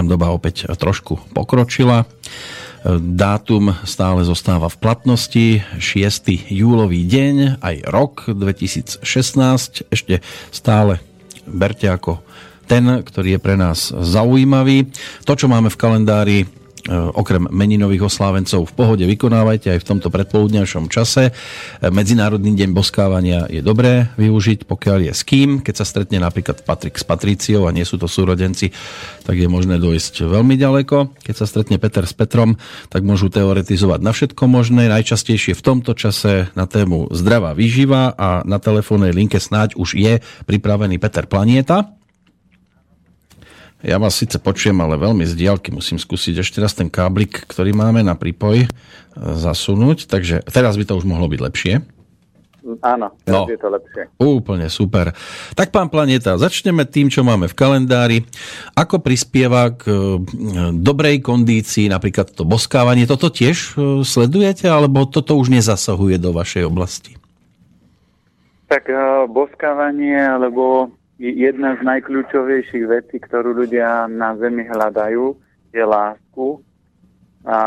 nám doba opäť trošku pokročila. Dátum stále zostáva v platnosti, 6. júlový deň, aj rok 2016, ešte stále berte ako ten, ktorý je pre nás zaujímavý. To, čo máme v kalendári, E, okrem meninových oslávencov v pohode vykonávajte aj v tomto predpoludňajšom čase. E, Medzinárodný deň boskávania je dobré využiť, pokiaľ je s kým. Keď sa stretne napríklad Patrik s Patriciou a nie sú to súrodenci, tak je možné dojsť veľmi ďaleko. Keď sa stretne Peter s Petrom, tak môžu teoretizovať na všetko možné. Najčastejšie v tomto čase na tému zdravá výživa a na telefónnej linke snáď už je pripravený Peter Planieta. Ja vás síce počujem, ale veľmi z diaľky musím skúsiť ešte raz ten káblik, ktorý máme na prípoj e, zasunúť. Takže teraz by to už mohlo byť lepšie. Áno, teraz no, je to lepšie. Úplne super. Tak pán Planeta, začneme tým, čo máme v kalendári. Ako prispieva k e, dobrej kondícii, napríklad to boskávanie, toto tiež e, sledujete, alebo toto už nezasahuje do vašej oblasti? Tak boskávanie, alebo jedna z najkľúčovejších vecí, ktorú ľudia na Zemi hľadajú, je lásku. A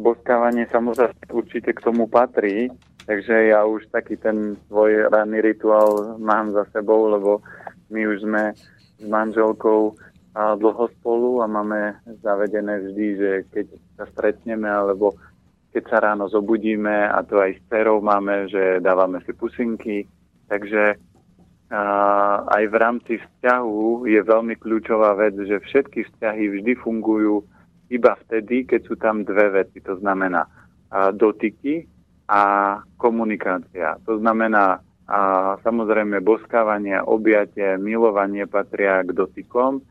boskávanie samozrejme určite k tomu patrí, takže ja už taký ten svoj ranný rituál mám za sebou, lebo my už sme s manželkou dlho spolu a máme zavedené vždy, že keď sa stretneme alebo keď sa ráno zobudíme a to aj s cerou máme, že dávame si pusinky, takže aj v rámci vzťahu je veľmi kľúčová vec, že všetky vzťahy vždy fungujú iba vtedy, keď sú tam dve veci. To znamená dotyky a komunikácia. To znamená a samozrejme boskávanie, objatie, milovanie patria k dotykom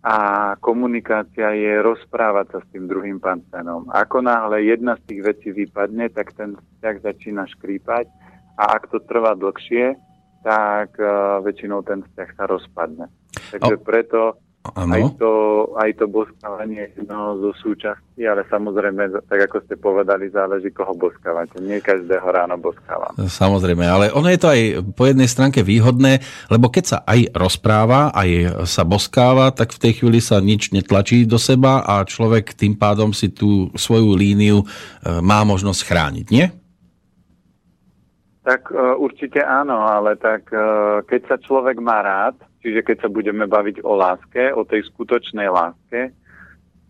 a komunikácia je rozprávať sa s tým druhým partnerom. Ako náhle jedna z tých vecí vypadne, tak ten vzťah začína škrípať a ak to trvá dlhšie, tak uh, väčšinou ten vzťah sa rozpadne. Takže preto aj to, aj to boskávanie je jedno zo súčasti, ale samozrejme, tak ako ste povedali, záleží, koho boskávate. Nie každého ráno boskáva. Samozrejme, ale ono je to aj po jednej stránke výhodné, lebo keď sa aj rozpráva, aj sa boskáva, tak v tej chvíli sa nič netlačí do seba a človek tým pádom si tú svoju líniu e, má možnosť chrániť, nie? Tak uh, určite áno, ale tak uh, keď sa človek má rád, čiže keď sa budeme baviť o láske, o tej skutočnej láske,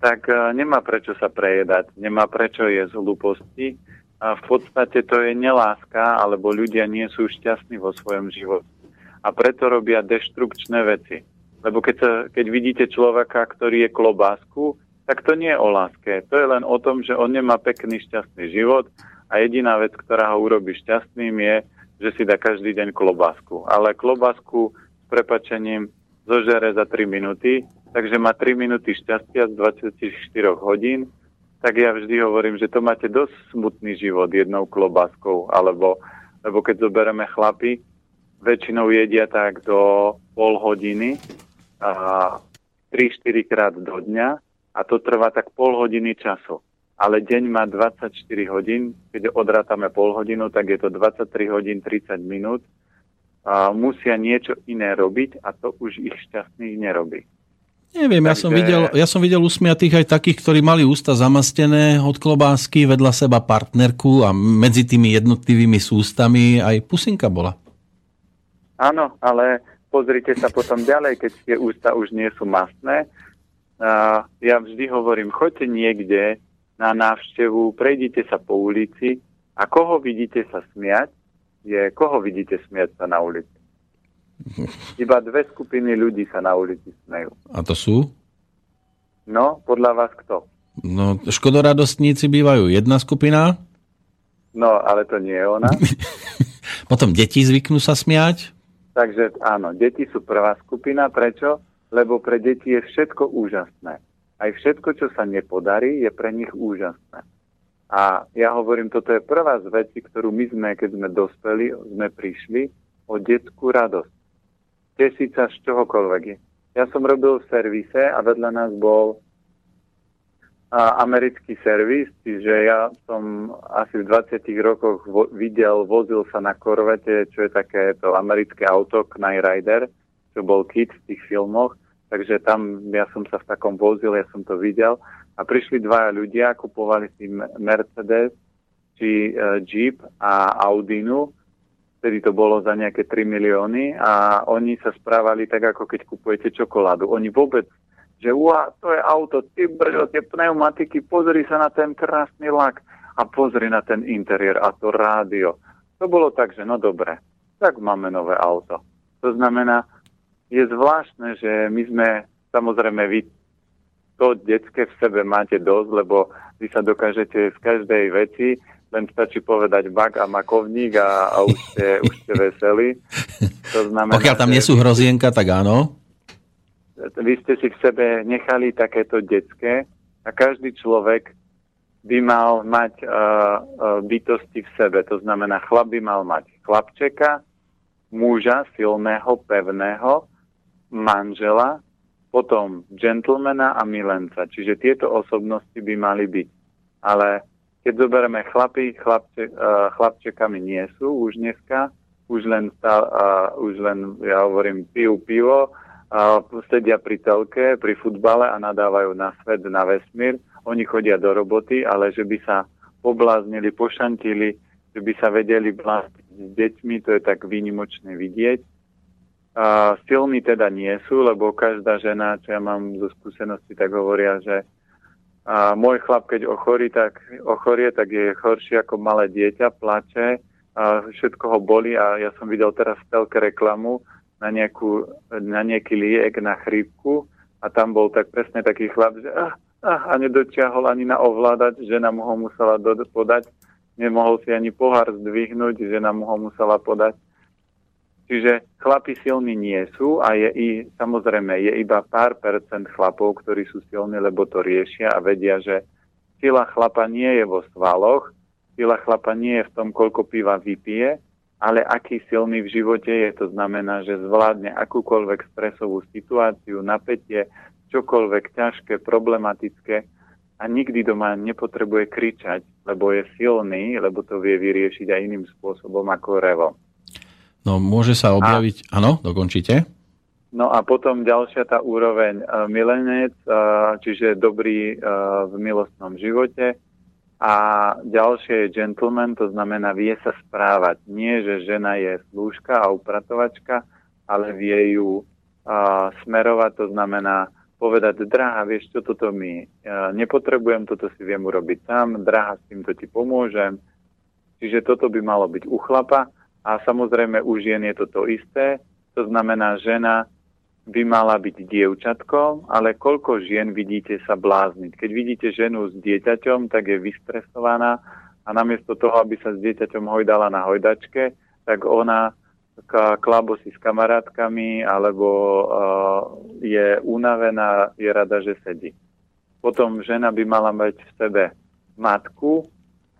tak uh, nemá prečo sa prejedať, nemá prečo jesť hlúposti. A v podstate to je neláska, alebo ľudia nie sú šťastní vo svojom živote. A preto robia deštrukčné veci. Lebo keď, sa, keď vidíte človeka, ktorý je klobásku, tak to nie je o láske. To je len o tom, že on nemá pekný, šťastný život a jediná vec, ktorá ho urobí šťastným je, že si dá každý deň klobásku. Ale klobásku s prepačením zožere za 3 minúty, takže má 3 minúty šťastia z 24 hodín, tak ja vždy hovorím, že to máte dosť smutný život jednou klobáskou, alebo lebo keď zoberieme chlapy, väčšinou jedia tak do pol hodiny, a 3-4 krát do dňa a to trvá tak pol hodiny času ale deň má 24 hodín, keď odrátame pol hodinu, tak je to 23 hodín 30 minút. A musia niečo iné robiť a to už ich šťastných nerobí. Neviem, Takže... ja, som videl, ja som videl usmiatých aj takých, ktorí mali ústa zamastené od klobásky, vedľa seba partnerku a medzi tými jednotlivými sústami aj pusinka bola. Áno, ale pozrite sa potom ďalej, keď tie ústa už nie sú mastné. Uh, ja vždy hovorím, choďte niekde, na návštevu, prejdite sa po ulici a koho vidíte sa smiať, je koho vidíte smiať sa na ulici. Iba dve skupiny ľudí sa na ulici smejú. A to sú? No, podľa vás kto? No, škodoradostníci bývajú jedna skupina. No, ale to nie je ona. Potom deti zvyknú sa smiať. Takže áno, deti sú prvá skupina. Prečo? Lebo pre deti je všetko úžasné aj všetko, čo sa nepodarí, je pre nich úžasné. A ja hovorím, toto je prvá z vecí, ktorú my sme, keď sme dospeli, sme prišli o detskú radosť. Tesiť sa z čohokoľvek. Ja som robil v servise a vedľa nás bol americký servis, čiže ja som asi v 20 rokoch vo, videl, vozil sa na korvete, čo je také to americké auto, Knight Rider, čo bol kit v tých filmoch takže tam ja som sa v takom vozil, ja som to videl a prišli dvaja ľudia, kupovali si Mercedes či uh, Jeep a Audinu, vtedy to bolo za nejaké 3 milióny a oni sa správali tak, ako keď kupujete čokoládu. Oni vôbec že ua, to je auto, ty brďo, tie pneumatiky, pozri sa na ten krásny lak a pozri na ten interiér a to rádio. To bolo tak, že no dobre, tak máme nové auto. To znamená, je zvláštne, že my sme, samozrejme, vy to detské v sebe máte dosť, lebo vy sa dokážete z každej veci, len stačí povedať bak a makovník a, a už, ste, už ste veseli. To znamená, Pokiaľ tam nie sú hrozienka, tak áno vy ste si v sebe nechali takéto detské a každý človek by mal mať uh, bytosti v sebe. To znamená, chlap by mal mať chlapčeka, muža silného, pevného, manžela, potom gentlemana a milenca. Čiže tieto osobnosti by mali byť. Ale keď zoberieme chlapy, chlapče, uh, chlapčekami nie sú už dneska, už len, uh, už len ja hovorím, pijú pivo, sedia pri telke, pri futbale a nadávajú na svet, na vesmír. Oni chodia do roboty, ale že by sa pobláznili, pošantili, že by sa vedeli blázniť s deťmi, to je tak výnimočné vidieť. A silní teda nie sú, lebo každá žena, čo ja mám zo skúsenosti, tak hovoria, že a môj chlap, keď ochorí, tak, ochorie, tak je horší ako malé dieťa, plače, a všetko ho boli a ja som videl teraz v telke reklamu, na, nejakú, na nejaký liek na chrípku a tam bol tak presne taký chlap, že ah, ah, a nedočiahol ani na ovládať, žena mu ho musela do, podať, nemohol si ani pohár zdvihnúť, žena mu ho musela podať. Čiže chlapi silní nie sú a je i, samozrejme, je iba pár percent chlapov, ktorí sú silní, lebo to riešia a vedia, že sila chlapa nie je vo svaloch, sila chlapa nie je v tom, koľko piva vypije, ale aký silný v živote je. To znamená, že zvládne akúkoľvek stresovú situáciu, napätie, čokoľvek ťažké, problematické a nikdy doma nepotrebuje kričať, lebo je silný, lebo to vie vyriešiť aj iným spôsobom ako revo. No môže sa objaviť, áno, dokončite. No a potom ďalšia tá úroveň uh, milenec, uh, čiže dobrý uh, v milostnom živote, a ďalšie je gentleman, to znamená vie sa správať. Nie, že žena je slúžka a upratovačka, ale vie ju smerovať, to znamená povedať, drahá, vieš čo, toto mi nepotrebujem, toto si viem urobiť sám, drahá, s týmto ti pomôžem. Čiže toto by malo byť u chlapa a samozrejme u žien je to to isté, to znamená, žena by mala byť dievčatkom, ale koľko žien vidíte sa blázniť. Keď vidíte ženu s dieťaťom, tak je vystresovaná a namiesto toho, aby sa s dieťaťom hojdala na hojdačke, tak ona klabosí s kamarátkami alebo uh, je unavená, je rada, že sedí. Potom žena by mala mať v sebe matku,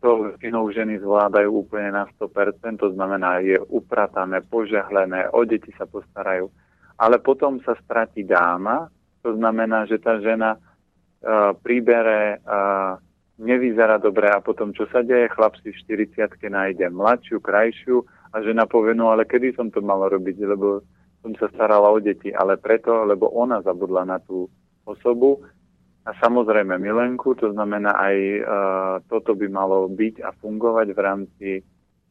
to inou ženy zvládajú úplne na 100%, to znamená, je upratané, požehlené, o deti sa postarajú. Ale potom sa stratí dáma, to znamená, že tá žena uh, príbere, uh, nevyzerá dobre a potom čo sa deje, chlap si v 40 nájde mladšiu, krajšiu a žena povie, no ale kedy som to mala robiť, lebo som sa starala o deti, ale preto, lebo ona zabudla na tú osobu a samozrejme milenku, to znamená aj uh, toto by malo byť a fungovať v rámci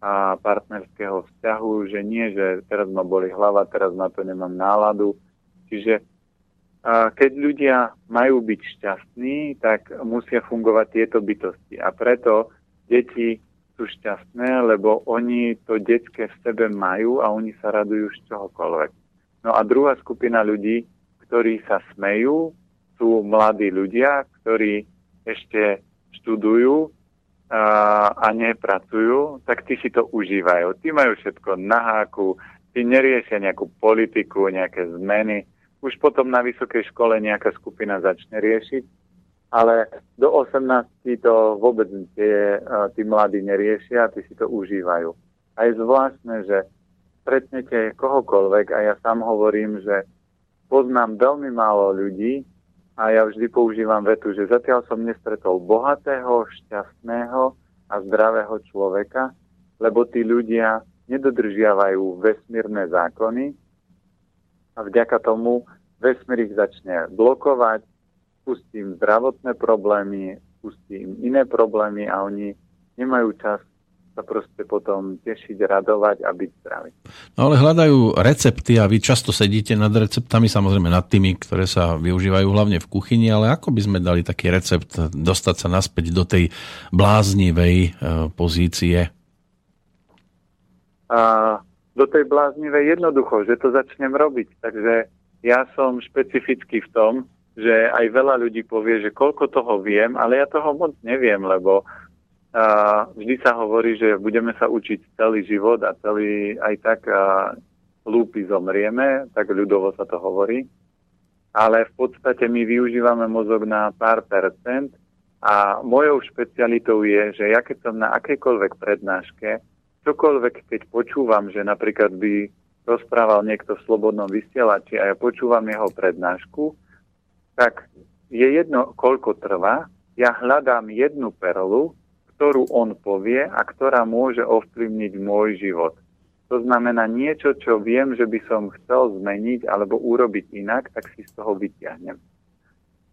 a partnerského vzťahu, že nie, že teraz ma boli hlava, teraz na to nemám náladu. Čiže keď ľudia majú byť šťastní, tak musia fungovať tieto bytosti. A preto deti sú šťastné, lebo oni to detské v sebe majú a oni sa radujú z čohokoľvek. No a druhá skupina ľudí, ktorí sa smejú, sú mladí ľudia, ktorí ešte študujú, a nepracujú, tak tí si to užívajú. Tí majú všetko na háku, tí neriešia nejakú politiku, nejaké zmeny. Už potom na vysokej škole nejaká skupina začne riešiť, ale do 18 to vôbec tie, tí mladí neriešia, tí si to užívajú. A je zvláštne, že stretnete kohokoľvek a ja sám hovorím, že poznám veľmi málo ľudí, a ja vždy používam vetu, že zatiaľ som nestretol bohatého, šťastného a zdravého človeka, lebo tí ľudia nedodržiavajú vesmírne zákony a vďaka tomu vesmír ich začne blokovať, pustím zdravotné problémy, pustím iné problémy a oni nemajú čas sa proste potom tešiť, radovať a byť zdraví. No ale hľadajú recepty a vy často sedíte nad receptami, samozrejme nad tými, ktoré sa využívajú hlavne v kuchyni, ale ako by sme dali taký recept dostať sa naspäť do tej bláznivej e, pozície? A do tej bláznivej jednoducho, že to začnem robiť. Takže ja som špecifický v tom, že aj veľa ľudí povie, že koľko toho viem, ale ja toho moc neviem, lebo a vždy sa hovorí, že budeme sa učiť celý život a celý aj tak a, hlúpy zomrieme, tak ľudovo sa to hovorí. Ale v podstate my využívame mozog na pár percent a mojou špecialitou je, že ja keď som na akejkoľvek prednáške, čokoľvek keď počúvam, že napríklad by rozprával niekto v slobodnom vysielači a ja počúvam jeho prednášku, tak je jedno, koľko trvá, ja hľadám jednu perlu, ktorú on povie a ktorá môže ovplyvniť môj život. To znamená niečo, čo viem, že by som chcel zmeniť alebo urobiť inak, tak si z toho vyťahnem.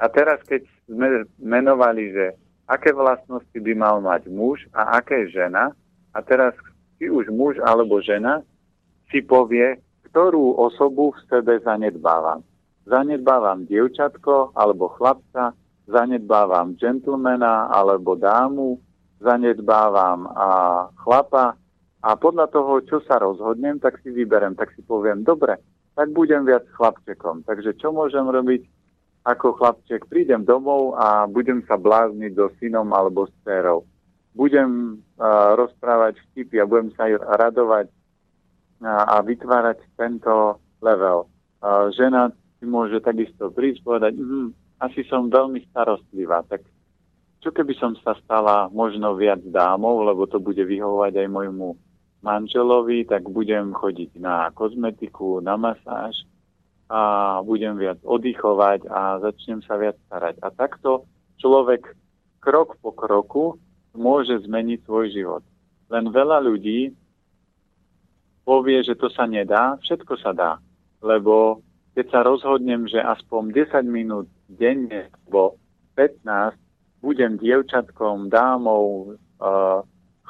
A teraz, keď sme menovali, že aké vlastnosti by mal mať muž a aké žena, a teraz či už muž alebo žena si povie, ktorú osobu v sebe zanedbávam. Zanedbávam dievčatko alebo chlapca, zanedbávam džentlmena alebo dámu, zanedbávam a chlapa a podľa toho, čo sa rozhodnem, tak si vyberem, tak si poviem, dobre, tak budem viac chlapčekom. Takže čo môžem robiť ako chlapček? Prídem domov a budem sa blázniť so synom alebo s dcerou. Budem uh, rozprávať vtipy a budem sa radovať a, a vytvárať tento level. Uh, žena si môže takisto prísť povedať, mm, asi som veľmi starostlivá, tak čo keby som sa stala možno viac dámov, lebo to bude vyhovovať aj môjmu manželovi, tak budem chodiť na kozmetiku, na masáž a budem viac oddychovať a začnem sa viac starať. A takto človek krok po kroku môže zmeniť svoj život. Len veľa ľudí povie, že to sa nedá, všetko sa dá. Lebo keď sa rozhodnem, že aspoň 10 minút denne, alebo 15 budem dievčatkom, dámou,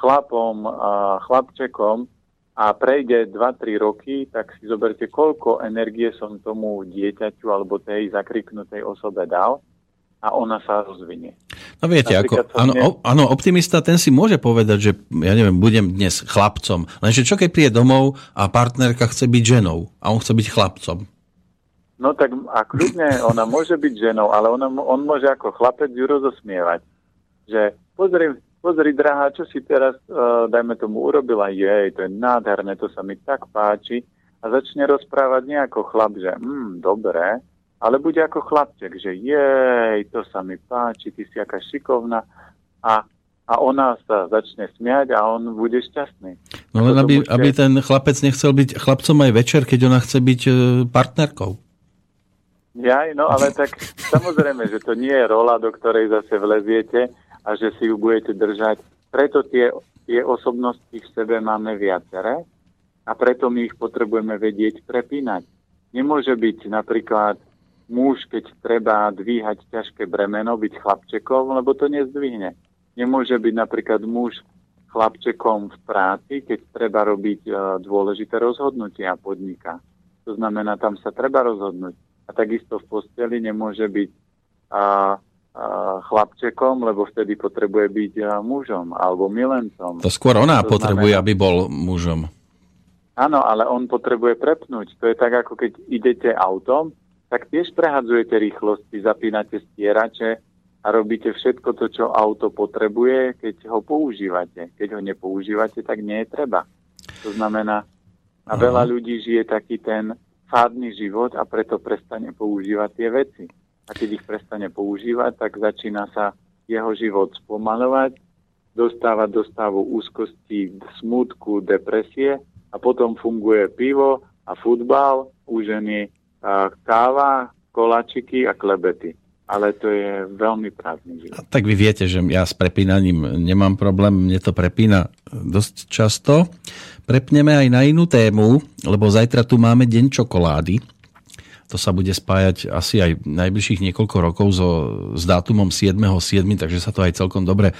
chlapom, uh, chlapčekom a prejde 2-3 roky, tak si zoberte, koľko energie som tomu dieťaťu alebo tej zakriknutej osobe dal a ona sa rozvinie. No viete, ako, áno, ne... áno, optimista ten si môže povedať, že ja neviem, budem dnes chlapcom, lenže čo keď príde domov a partnerka chce byť ženou a on chce byť chlapcom? No tak a kľudne ona môže byť ženou, ale ona, on môže ako chlapec ju rozosmievať. Že pozri, pozri drahá, čo si teraz, uh, dajme tomu, urobila, jej, to je nádherné, to sa mi tak páči. A začne rozprávať nie ako chlap, že hm, dobré, ale bude ako chlapček, že jej, to sa mi páči, ty si aká šikovná. A, a ona sa začne smiať a on bude šťastný. No len aby, aby ten chlapec nechcel byť chlapcom aj večer, keď ona chce byť e, partnerkou. Ja, no ale tak samozrejme, že to nie je rola, do ktorej zase vleziete a že si ju budete držať. Preto tie, tie osobnosti v sebe máme viaceré a preto my ich potrebujeme vedieť prepínať. Nemôže byť napríklad muž, keď treba dvíhať ťažké bremeno, byť chlapčekom, lebo to nezdvihne. Nemôže byť napríklad muž chlapčekom v práci, keď treba robiť uh, dôležité rozhodnutia podnika. To znamená, tam sa treba rozhodnúť a takisto v posteli nemôže byť a, a, chlapčekom, lebo vtedy potrebuje byť a, mužom alebo milencom. To skôr ona to potrebuje, znamená, aby bol mužom. Áno, ale on potrebuje prepnúť. To je tak, ako keď idete autom, tak tiež prehadzujete rýchlosti, zapínate stierače a robíte všetko to, čo auto potrebuje, keď ho používate. Keď ho nepoužívate, tak nie je treba. To znamená, a veľa ľudí žije taký ten fádny život a preto prestane používať tie veci. A keď ich prestane používať, tak začína sa jeho život spomalovať, dostávať do stavu úzkosti, smutku, depresie a potom funguje pivo a futbal, u ženy káva, kolačiky a klebety. Ale to je veľmi prázdny život. Tak vy viete, že ja s prepínaním nemám problém, mne to prepína dosť často prepneme aj na inú tému, lebo zajtra tu máme deň čokolády. To sa bude spájať asi aj najbližších niekoľko rokov so, s dátumom 7.7., takže sa to aj celkom dobre e,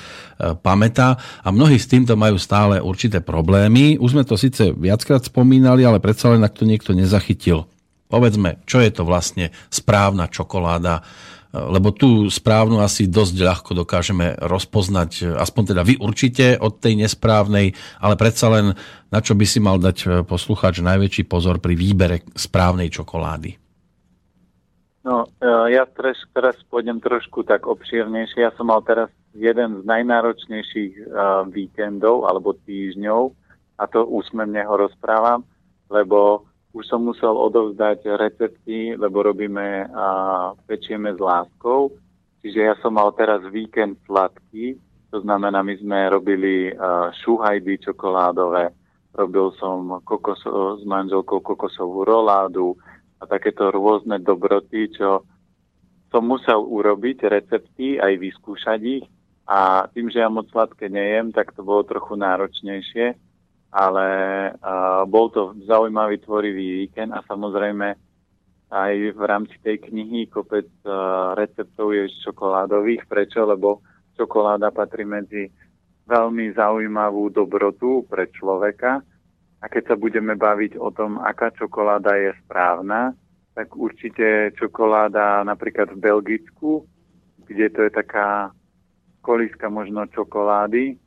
pamätá. A mnohí s týmto majú stále určité problémy. Už sme to síce viackrát spomínali, ale predsa len ak to niekto nezachytil. Povedzme, čo je to vlastne správna čokoláda, lebo tú správnu asi dosť ľahko dokážeme rozpoznať, aspoň teda vy určite od tej nesprávnej, ale predsa len na čo by si mal dať e, poslucháč najväčší pozor pri výbere správnej čokolády? No, e, ja teraz, teraz pôjdem trošku tak obšírnejšie. Ja som mal teraz jeden z najnáročnejších uh, víkendov alebo týždňov a to úsmevne ho rozprávam, lebo už som musel odovzdať recepty, lebo robíme a pečieme s láskou. Čiže ja som mal teraz víkend sladký, to znamená, my sme robili uh, šuhajdy čokoládové, robil som kokoso, s manželkou kokosovú roládu a takéto rôzne dobroty, čo som musel urobiť, recepty, aj vyskúšať ich. A tým, že ja moc sladké nejem, tak to bolo trochu náročnejšie ale uh, bol to zaujímavý tvorivý víkend a samozrejme aj v rámci tej knihy kopec uh, receptov je čokoládových. Prečo? Lebo čokoláda patrí medzi veľmi zaujímavú dobrotu pre človeka. A keď sa budeme baviť o tom, aká čokoláda je správna, tak určite čokoláda napríklad v Belgicku, kde to je taká kolíska možno čokolády,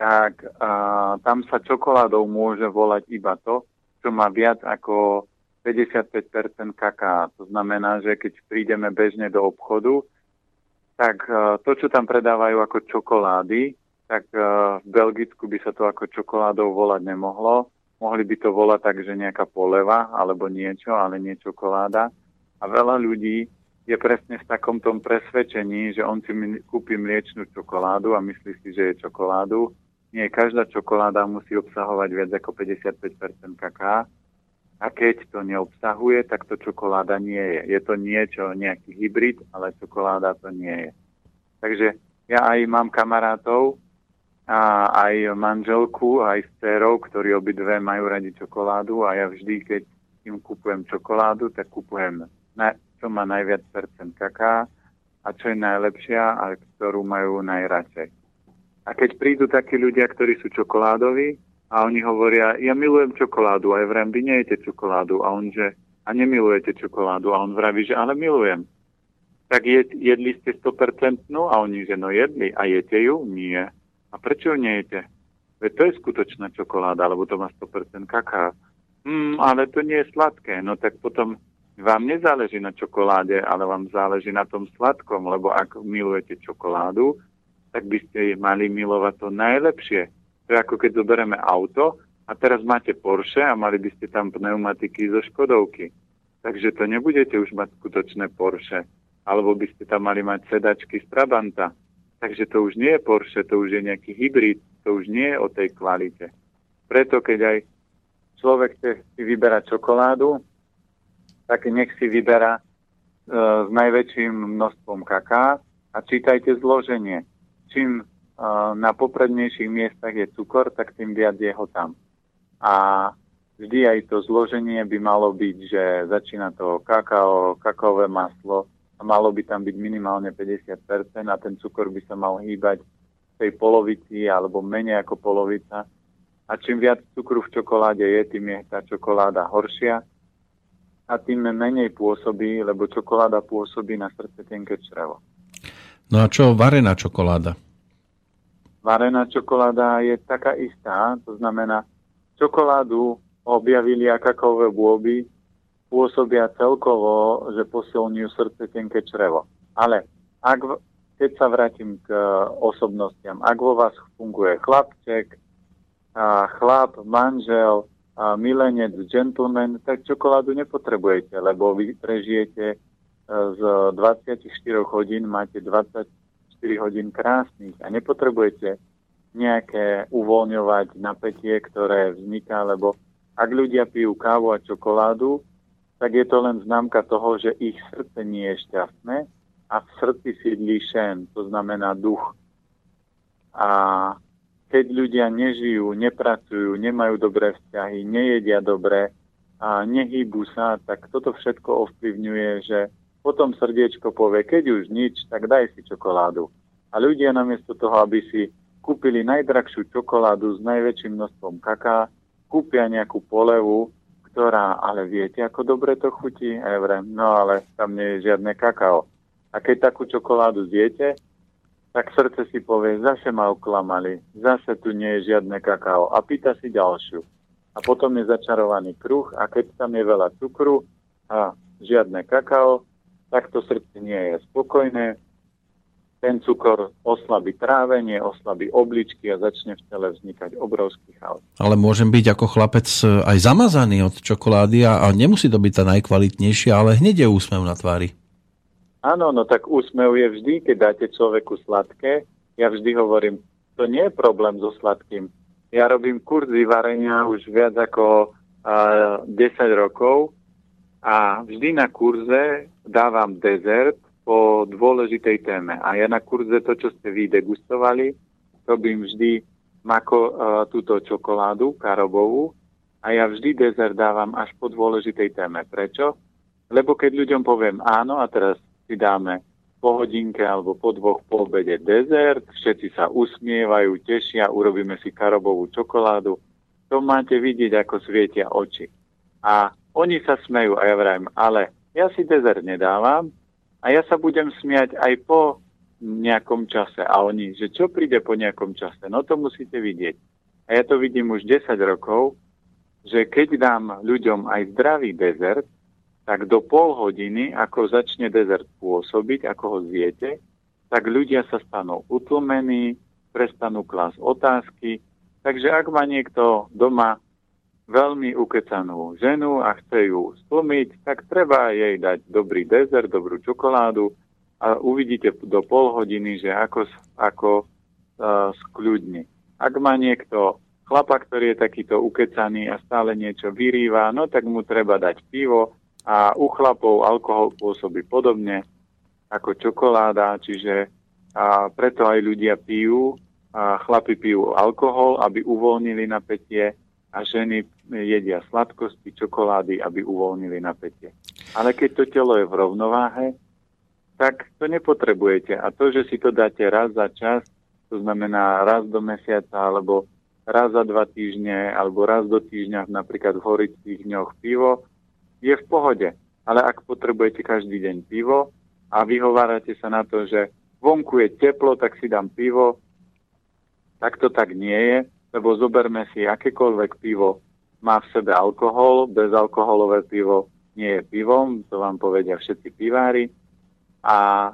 tak a, tam sa čokoládou môže volať iba to, čo má viac ako 55% kaká. To znamená, že keď prídeme bežne do obchodu, tak a, to, čo tam predávajú ako čokolády, tak a, v Belgicku by sa to ako čokoládou volať nemohlo. Mohli by to volať tak, že nejaká poleva alebo niečo, ale nie čokoláda. A veľa ľudí je presne v takom tom presvedčení, že on si kúpi mliečnú čokoládu a myslí si, že je čokoládu nie každá čokoláda musí obsahovať viac ako 55% kaká. A keď to neobsahuje, tak to čokoláda nie je. Je to niečo, nejaký hybrid, ale čokoláda to nie je. Takže ja aj mám kamarátov, a aj manželku, aj s dcerou, ktorí obidve majú radi čokoládu a ja vždy, keď im kupujem čokoládu, tak kupujem, na, čo má najviac percent kaká a čo je najlepšia a ktorú majú najradšej. A keď prídu takí ľudia, ktorí sú čokoládoví a oni hovoria, ja milujem čokoládu a ja vrem, vy nejete čokoládu a on, že a nemilujete čokoládu a on vraví, že ale milujem. Tak jed, jedli ste 100% a oni, že no jedli a jete ju? Nie. A prečo ju nejete? Veď to je skutočná čokoláda, lebo to má 100% kaká. Hmm, ale to nie je sladké. No tak potom vám nezáleží na čokoláde, ale vám záleží na tom sladkom, lebo ak milujete čokoládu, tak by ste mali milovať to najlepšie. To je ako keď zoberieme auto a teraz máte Porsche a mali by ste tam pneumatiky zo Škodovky. Takže to nebudete už mať skutočné Porsche. Alebo by ste tam mali mať sedačky z Trabanta. Takže to už nie je Porsche, to už je nejaký hybrid, to už nie je o tej kvalite. Preto keď aj človek chce si vyberať čokoládu, tak nech si vyberá e, s najväčším množstvom kaká a čítajte zloženie čím na poprednejších miestach je cukor, tak tým viac je ho tam. A vždy aj to zloženie by malo byť, že začína to kakao, kakaové maslo a malo by tam byť minimálne 50% a ten cukor by sa mal hýbať v tej polovici alebo menej ako polovica. A čím viac cukru v čokoláde je, tým je tá čokoláda horšia a tým menej pôsobí, lebo čokoláda pôsobí na srdce tenké črevo. No a čo varená čokoláda? Varená čokoláda je taká istá, to znamená, čokoládu objavili a kakaové bôby pôsobia celkovo, že posilňujú srdce, tenké črevo. Ale ak, keď sa vrátim k osobnostiam, ak vo vás funguje chlapček, chlap, manžel, a milenec, gentleman, tak čokoládu nepotrebujete, lebo vy prežijete z 24 hodín máte 24 hodín krásnych a nepotrebujete nejaké uvoľňovať napätie, ktoré vzniká, lebo ak ľudia pijú kávu a čokoládu, tak je to len známka toho, že ich srdce nie je šťastné a v srdci sídlí šen, to znamená duch. A keď ľudia nežijú, nepracujú, nemajú dobré vzťahy, nejedia dobre, a nehýbu sa, tak toto všetko ovplyvňuje, že potom srdiečko povie, keď už nič, tak daj si čokoládu. A ľudia namiesto toho, aby si kúpili najdrahšiu čokoládu s najväčším množstvom kaká, kúpia nejakú polevu, ktorá, ale viete, ako dobre to chutí? A no ale tam nie je žiadne kakao. A keď takú čokoládu zjete, tak srdce si povie, zase ma oklamali, zase tu nie je žiadne kakao. A pýta si ďalšiu a potom je začarovaný kruh a keď tam je veľa cukru a žiadne kakao, tak to srdce nie je spokojné. Ten cukor oslabí trávenie, oslabí obličky a začne v tele vznikať obrovský chaos. Ale môžem byť ako chlapec e, aj zamazaný od čokolády a, a nemusí to byť tá najkvalitnejšia, ale hneď je úsmev na tvári. Áno, no tak úsmev je vždy, keď dáte človeku sladké. Ja vždy hovorím, to nie je problém so sladkým ja robím kurzy varenia už viac ako uh, 10 rokov a vždy na kurze dávam dezert po dôležitej téme. A ja na kurze to, čo ste vy degustovali, robím vždy mako, uh, túto čokoládu karobovú a ja vždy dezert dávam až po dôležitej téme. Prečo? Lebo keď ľuďom poviem áno a teraz si dáme po hodinke alebo po dvoch po obede dezert, všetci sa usmievajú, tešia, urobíme si karobovú čokoládu. To máte vidieť, ako svietia oči. A oni sa smejú a ja vrajím, ale ja si dezert nedávam a ja sa budem smiať aj po nejakom čase. A oni, že čo príde po nejakom čase? No to musíte vidieť. A ja to vidím už 10 rokov, že keď dám ľuďom aj zdravý dezert, tak do pol hodiny, ako začne dezert pôsobiť, ako ho zjete, tak ľudia sa stanú utlmení, prestanú klas otázky. Takže ak má niekto doma veľmi ukecanú ženu a chce ju stlmiť, tak treba jej dať dobrý dezert, dobrú čokoládu a uvidíte do pol hodiny, že ako, ako uh, skľudni. Ak má niekto chlapa, ktorý je takýto ukecaný a stále niečo vyrýva, no tak mu treba dať pivo, a u chlapov alkohol pôsobí podobne ako čokoláda, čiže a preto aj ľudia pijú, a chlapi pijú alkohol, aby uvoľnili napätie a ženy jedia sladkosti, čokolády, aby uvoľnili napätie. Ale keď to telo je v rovnováhe, tak to nepotrebujete. A to, že si to dáte raz za čas, to znamená raz do mesiaca, alebo raz za dva týždne, alebo raz do týždňa, napríklad v horických dňoch pivo, je v pohode. Ale ak potrebujete každý deň pivo a vyhovárate sa na to, že vonku je teplo, tak si dám pivo, tak to tak nie je, lebo zoberme si akékoľvek pivo má v sebe alkohol, bezalkoholové pivo nie je pivom, to vám povedia všetci pivári, a,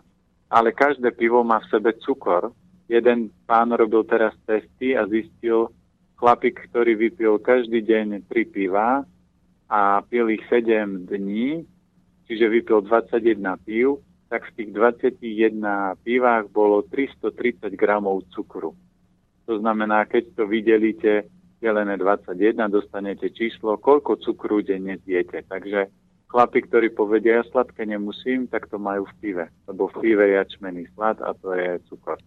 ale každé pivo má v sebe cukor. Jeden pán robil teraz testy a zistil, chlapík, ktorý vypil každý deň tri piva, a pil ich 7 dní, čiže vypil 21 pív, tak v tých 21 pivách bolo 330 gramov cukru. To znamená, keď to vydelíte delené 21, dostanete číslo, koľko cukru denne zjete. Takže chlapi, ktorí povedia, ja sladké nemusím, tak to majú v pive. Lebo v pive je jačmený slad a to je cukor.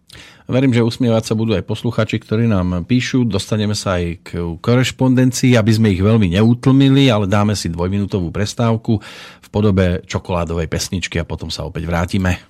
Verím, že usmievať sa budú aj posluchači, ktorí nám píšu. Dostaneme sa aj k korešpondencii, aby sme ich veľmi neutlmili, ale dáme si dvojminútovú prestávku v podobe čokoládovej pesničky a potom sa opäť vrátime.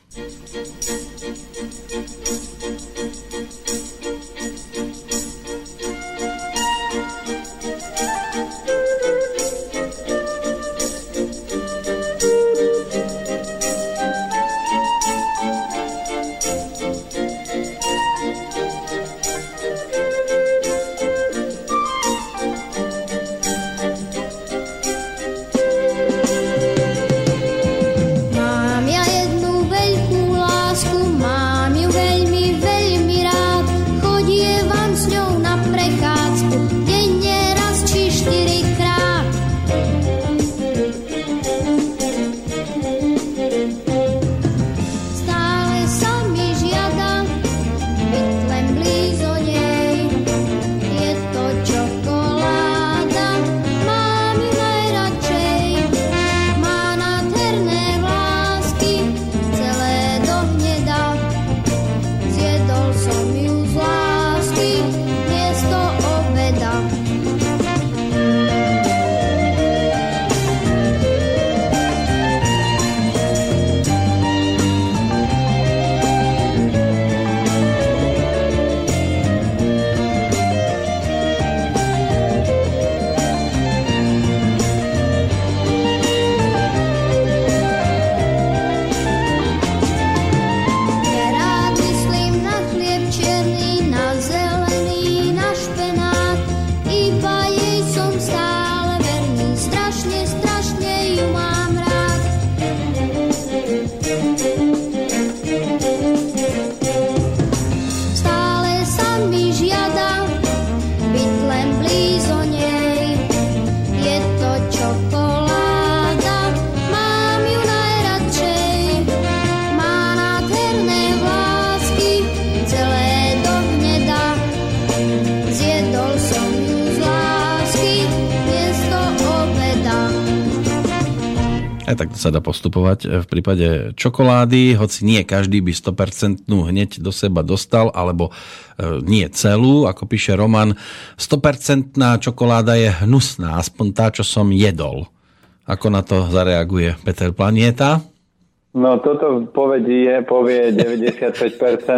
Sa dá postupovať v prípade čokolády, hoci nie každý by 100% hneď do seba dostal, alebo e, nie celú, ako píše Roman. 100% čokoláda je hnusná, aspoň tá, čo som jedol. Ako na to zareaguje Peter Planieta? No toto povedie, povie 95%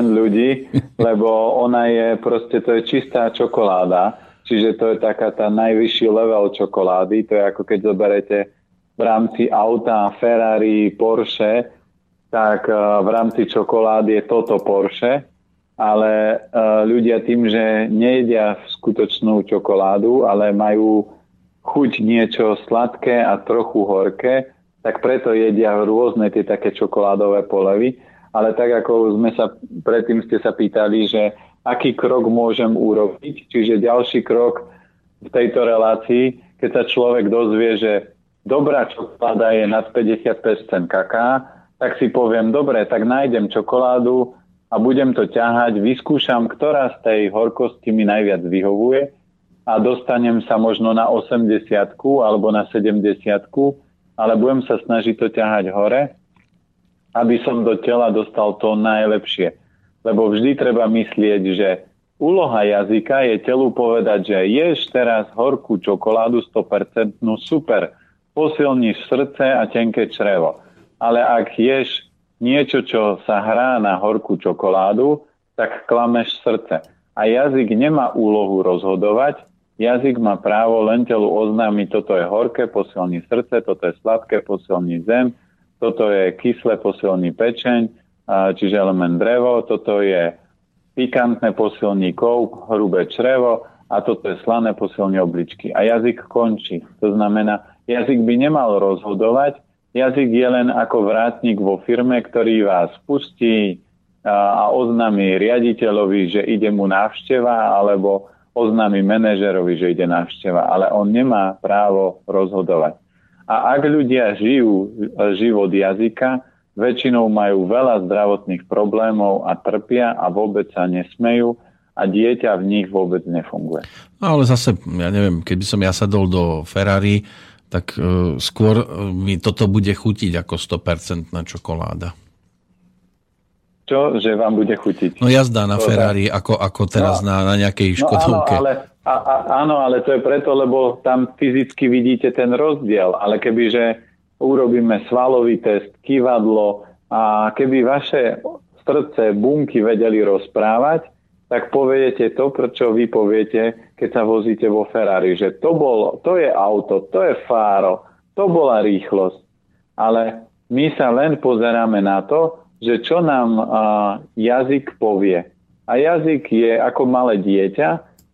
ľudí, lebo ona je proste, to je čistá čokoláda, čiže to je taká tá najvyšší level čokolády, to je ako keď zoberete v rámci auta Ferrari, Porsche, tak e, v rámci čokolády je toto Porsche, ale e, ľudia tým, že nejedia skutočnú čokoládu, ale majú chuť niečo sladké a trochu horké, tak preto jedia rôzne tie také čokoládové polevy. Ale tak ako sme sa, predtým ste sa pýtali, že aký krok môžem urobiť, čiže ďalší krok v tejto relácii, keď sa človek dozvie, že dobrá čokoláda je nad 50% kaká, tak si poviem, dobre, tak nájdem čokoládu a budem to ťahať, vyskúšam, ktorá z tej horkosti mi najviac vyhovuje. A dostanem sa možno na 80 alebo na 70 ale budem sa snažiť to ťahať hore, aby som do tela dostal to najlepšie. Lebo vždy treba myslieť, že úloha jazyka je telu povedať, že ješ teraz horkú čokoládu 100% super, posilníš srdce a tenké črevo. Ale ak ješ niečo, čo sa hrá na horkú čokoládu, tak klameš srdce. A jazyk nemá úlohu rozhodovať, Jazyk má právo len telu oznámiť, toto je horké, posilní srdce, toto je sladké, posilní zem, toto je kyslé, posilní pečeň, čiže element drevo, toto je pikantné, posilní kov, hrubé črevo a toto je slané, posilní obličky. A jazyk končí. To znamená, jazyk by nemal rozhodovať, jazyk je len ako vrátnik vo firme, ktorý vás pustí a oznámi riaditeľovi, že ide mu návšteva alebo oznámi manažerovi, že ide návšteva, ale on nemá právo rozhodovať. A ak ľudia žijú život jazyka, väčšinou majú veľa zdravotných problémov a trpia a vôbec sa nesmejú a dieťa v nich vôbec nefunguje. No ale zase, ja neviem, keby som ja sadol do Ferrari, tak uh, skôr e, mi toto bude chutiť ako 100% čokoláda čo, že vám bude chutiť. No jazda na Ferrari, ako, ako teraz no, na, na nejakej Škodovke. No, áno, ale, a, a, áno, ale to je preto, lebo tam fyzicky vidíte ten rozdiel. Ale kebyže urobíme svalový test, kývadlo a keby vaše srdce, bunky vedeli rozprávať, tak poviete to, prečo vy poviete, keď sa vozíte vo Ferrari, že to, bolo, to je auto, to je fáro, to bola rýchlosť. Ale my sa len pozeráme na to, že čo nám a, jazyk povie. A jazyk je ako malé dieťa.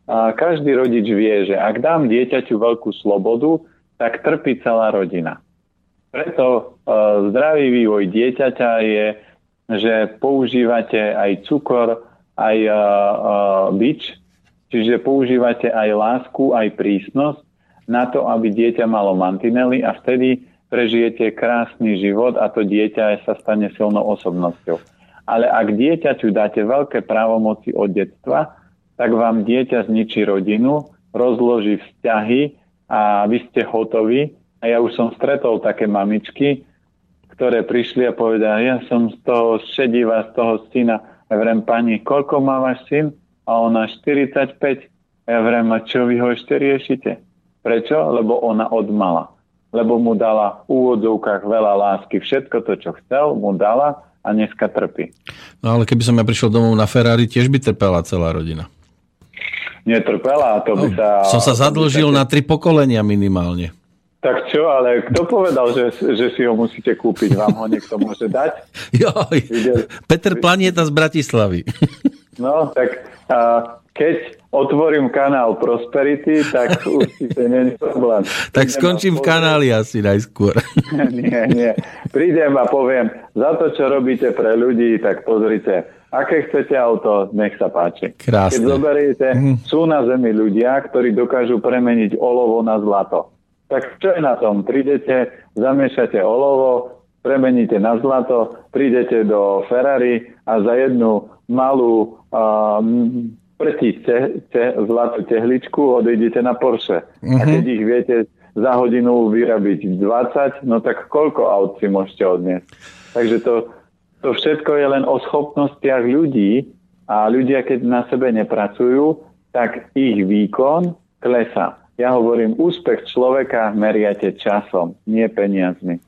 A každý rodič vie, že ak dám dieťaťu veľkú slobodu, tak trpí celá rodina. Preto a, zdravý vývoj dieťaťa je, že používate aj cukor, aj a, a, bič, čiže používate aj lásku, aj prísnosť na to, aby dieťa malo mantinely a vtedy prežijete krásny život a to dieťa sa stane silnou osobnosťou. Ale ak dieťaťu dáte veľké právomoci od detstva, tak vám dieťa zničí rodinu, rozloží vzťahy a vy ste hotoví. A ja už som stretol také mamičky, ktoré prišli a povedali, ja som z toho šediva, z toho syna. Ja vrem, pani, koľko má váš syn? A ona 45. Ja vrem, a čo vy ho ešte riešite? Prečo? Lebo ona odmala lebo mu dala v úvodzovkách veľa lásky. Všetko to, čo chcel, mu dala a dneska trpí. No ale keby som ja prišiel domov na Ferrari, tiež by trpela celá rodina. Netrpela, to by no, sa... Som sa zadlžil na tri pokolenia minimálne. Tak čo, ale kto povedal, že, že si ho musíte kúpiť? Vám ho niekto môže dať? Joj, Peter Planieta z Bratislavy. No, tak a, keď otvorím kanál Prosperity, tak určite nie je problém. tak skončím v kanáli asi najskôr. nie, nie. Prídem a poviem, za to, čo robíte pre ľudí, tak pozrite, aké chcete auto, nech sa páči. Krásne. Keď zoberiete, mm. sú na zemi ľudia, ktorí dokážu premeniť olovo na zlato. Tak čo je na tom? Prídete, zamiešate olovo, premeníte na zlato, prídete do Ferrari a za jednu malú um, pretíšte zlatú tehličku, odejdete na Porsche. Uh-huh. A mhm. keď ich viete za hodinu vyrobiť 20, no tak koľko aut si môžete odniesť? Takže to, to všetko je len o schopnostiach ľudí a ľudia, keď na sebe nepracujú, tak ich výkon klesá. Ja hovorím, úspech človeka meriate časom, nie peniazmi.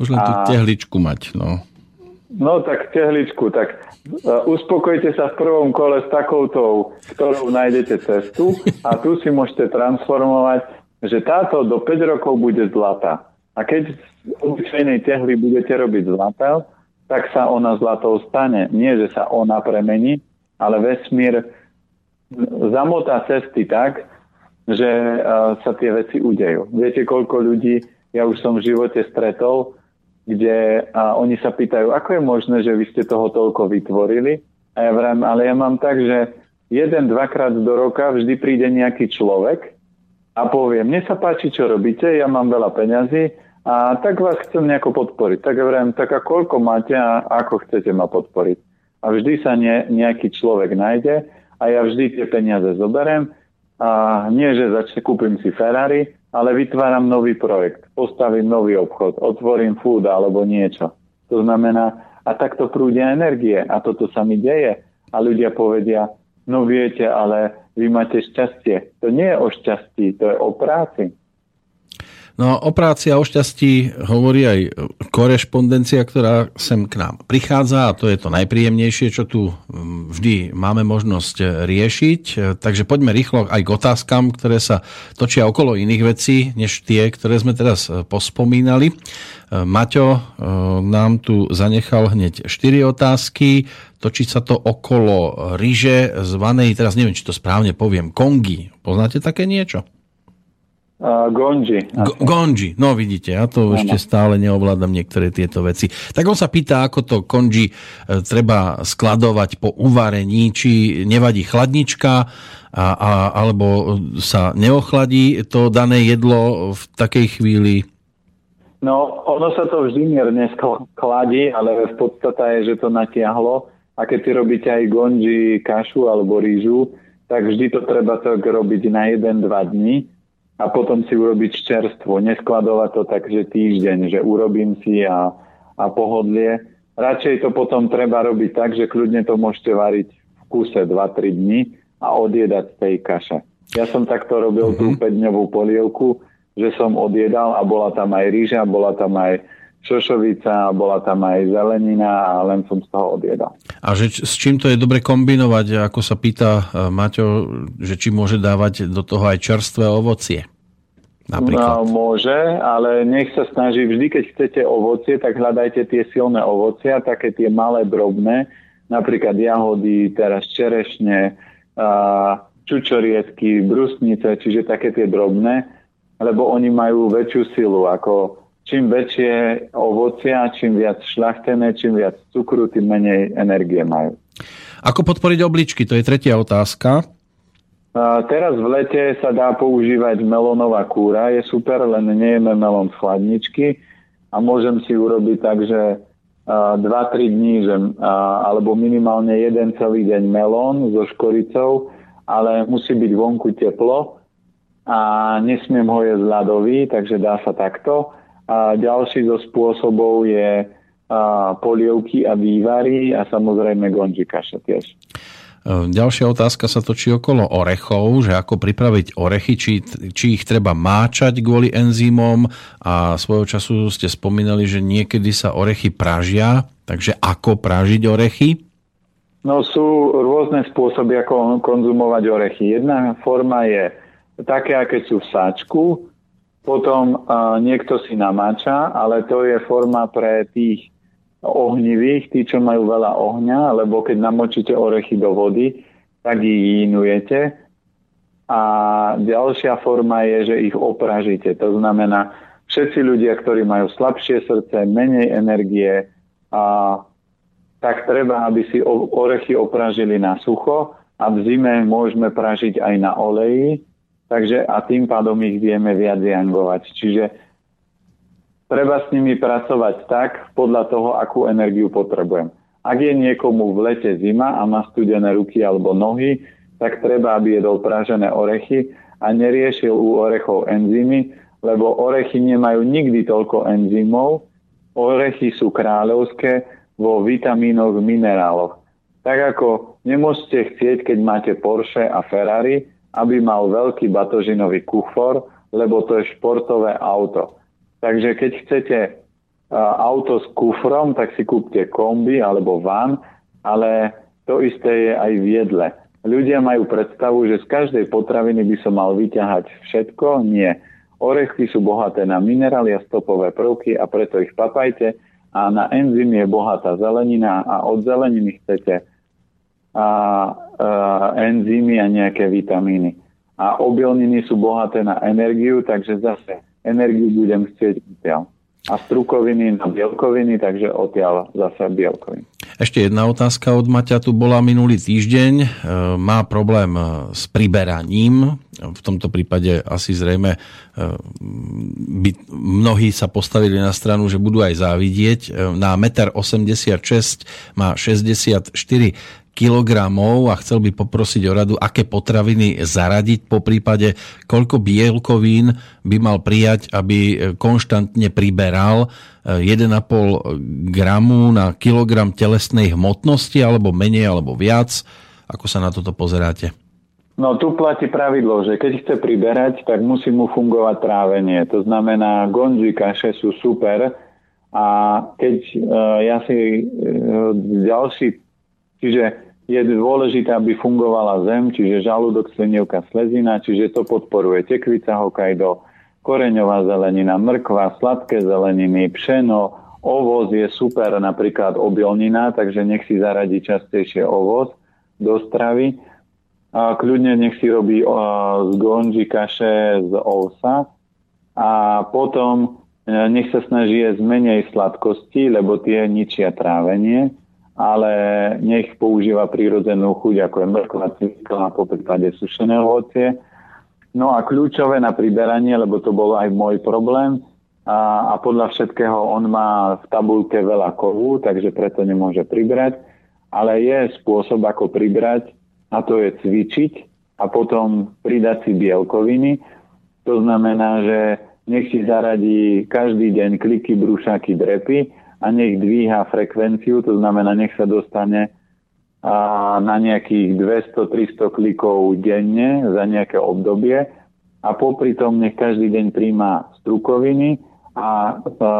Už len tú a... tehličku mať, no. No tak tehličku, tak uh, uspokojte sa v prvom kole s takoutou, ktorou nájdete cestu a tu si môžete transformovať, že táto do 5 rokov bude zlatá. A keď z obyčajnej tehly budete robiť zlatá, tak sa ona zlatou stane. Nie, že sa ona premení, ale vesmír zamotá cesty tak, že uh, sa tie veci udejú. Viete, koľko ľudí ja už som v živote stretol, kde a oni sa pýtajú, ako je možné, že vy ste toho toľko vytvorili. A ja vrám, ale ja mám tak, že jeden, dvakrát do roka vždy príde nejaký človek a povie, mne sa páči, čo robíte, ja mám veľa peňazí a tak vás chcem nejako podporiť. Tak ja vrám, tak a koľko máte a ako chcete ma podporiť. A vždy sa ne, nejaký človek nájde a ja vždy tie peniaze zoberiem a nie, že začne kúpim si Ferrari, ale vytváram nový projekt, postavím nový obchod, otvorím food alebo niečo. To znamená, a takto prúdia energie a toto sa mi deje. A ľudia povedia, no viete, ale vy máte šťastie. To nie je o šťastí, to je o práci. No o práci a o šťastí hovorí aj korešpondencia, ktorá sem k nám prichádza a to je to najpríjemnejšie, čo tu mm, vždy máme možnosť riešiť. Takže poďme rýchlo aj k otázkam, ktoré sa točia okolo iných vecí, než tie, ktoré sme teraz pospomínali. Maťo e, nám tu zanechal hneď 4 otázky. Točí sa to okolo ryže zvanej, teraz neviem, či to správne poviem, kongi. Poznáte také niečo? Uh, Gonji. Gonji, no vidíte, ja to ano. ešte stále neovládam niektoré tieto veci. Tak on sa pýta, ako to konji e, treba skladovať po uvarení, či nevadí chladnička, a, a, alebo sa neochladí to dané jedlo v takej chvíli? No, ono sa to vždy mierne skladí, ale v podstate je, že to natiahlo. A keď si robíte aj gonji, kašu alebo rýžu, tak vždy to treba tak robiť na 1-2 dní a potom si urobiť čerstvo. Neskladovať to tak, že týždeň, že urobím si a, a pohodlie. Radšej to potom treba robiť tak, že kľudne to môžete variť v kuse 2-3 dní a odjedať z tej kaše. Ja som takto robil mm-hmm. tú 5-dňovú polievku, že som odjedal a bola tam aj rýža, bola tam aj šošovica, bola tam aj zelenina a len som z toho odjedal. A že s čím to je dobre kombinovať, ako sa pýta e, Maťo, že či môže dávať do toho aj čerstvé ovocie? Napríklad. No, môže, ale nech sa snaží vždy, keď chcete ovocie, tak hľadajte tie silné ovocia, také tie malé, drobné, napríklad jahody, teraz čerešne, čučoriedky, brusnice, čiže také tie drobné, lebo oni majú väčšiu silu ako čím väčšie ovocia, čím viac šľachtené, čím viac cukru, tým menej energie majú. Ako podporiť obličky? To je tretia otázka. A teraz v lete sa dá používať melónová kúra. Je super, len nejeme melón z chladničky a môžem si urobiť tak, že 2-3 dní, že, alebo minimálne jeden celý deň melón so škoricou, ale musí byť vonku teplo a nesmiem ho jesť ľadový, takže dá sa takto. A ďalší zo spôsobov je a, polievky a vývary a samozrejme gonži kaša tiež. E, ďalšia otázka sa točí okolo orechov, že ako pripraviť orechy, či, či ich treba máčať kvôli enzymom a svojho času ste spomínali, že niekedy sa orechy pražia, takže ako pražiť orechy? No sú rôzne spôsoby, ako konzumovať orechy. Jedna forma je také, aké sú v sáčku, potom uh, niekto si namáča, ale to je forma pre tých ohnivých, tí, čo majú veľa ohňa, lebo keď namočíte orechy do vody, tak ich inujete. A ďalšia forma je, že ich opražíte. To znamená, všetci ľudia, ktorí majú slabšie srdce, menej energie, a, tak treba, aby si orechy opražili na sucho a v zime môžeme pražiť aj na oleji, takže a tým pádom ich vieme viac jangovať. Čiže treba s nimi pracovať tak, podľa toho, akú energiu potrebujem. Ak je niekomu v lete zima a má studené ruky alebo nohy, tak treba, aby jedol pražené orechy a neriešil u orechov enzymy, lebo orechy nemajú nikdy toľko enzymov. Orechy sú kráľovské vo vitamínoch, mineráloch. Tak ako nemôžete chcieť, keď máte Porsche a Ferrari, aby mal veľký batožinový kufor, lebo to je športové auto. Takže keď chcete auto s kufrom, tak si kúpte kombi alebo van, ale to isté je aj v jedle. Ľudia majú predstavu, že z každej potraviny by som mal vyťahať všetko. Nie. Orechy sú bohaté na minerály a stopové prvky a preto ich papajte. A na enzymy je bohatá zelenina a od zeleniny chcete a, a, enzymy a nejaké vitamíny. A obilniny sú bohaté na energiu, takže zase energiu budem chcieť odtiaľ. A strukoviny na bielkoviny, takže odtiaľ zase bielkoviny. Ešte jedna otázka od Maťa tu bola minulý týždeň. E, má problém e, s priberaním. V tomto prípade asi zrejme e, by mnohí sa postavili na stranu, že budú aj závidieť. Na 1,86 m má 64 kilogramov a chcel by poprosiť o radu, aké potraviny zaradiť, po prípade koľko bielkovín by mal prijať, aby konštantne priberal 1,5 gramu na kilogram telesnej hmotnosti, alebo menej, alebo viac. Ako sa na toto pozeráte? No tu platí pravidlo, že keď chce priberať, tak musí mu fungovať trávenie. To znamená, gonži kaše sú super a keď uh, ja si uh, ďalší, čiže je dôležité, aby fungovala zem, čiže žalúdok, slinivka, slezina, čiže to podporuje tekvica Hokkaido, koreňová zelenina, mrkva, sladké zeleniny, pšeno, ovoz je super, napríklad obilnina, takže nech si zaradí častejšie ovoz do stravy. A kľudne nech si robí z gonži kaše z ovsa a potom e, nech sa snaží jesť menej sladkosti, lebo tie ničia trávenie ale nech používa prírodzenú chuť, ako je mrkva, cvikla, po prípade sušené ovocie. No a kľúčové na priberanie, lebo to bol aj môj problém, a, a podľa všetkého on má v tabulke veľa kovu, takže preto nemôže pribrať, ale je spôsob, ako pribrať, a to je cvičiť a potom pridať si bielkoviny. To znamená, že nech si zaradí každý deň kliky, brúšaky, drepy, a nech dvíha frekvenciu, to znamená, nech sa dostane a na nejakých 200-300 klikov denne za nejaké obdobie a popri tom nech každý deň príjma strukoviny a, a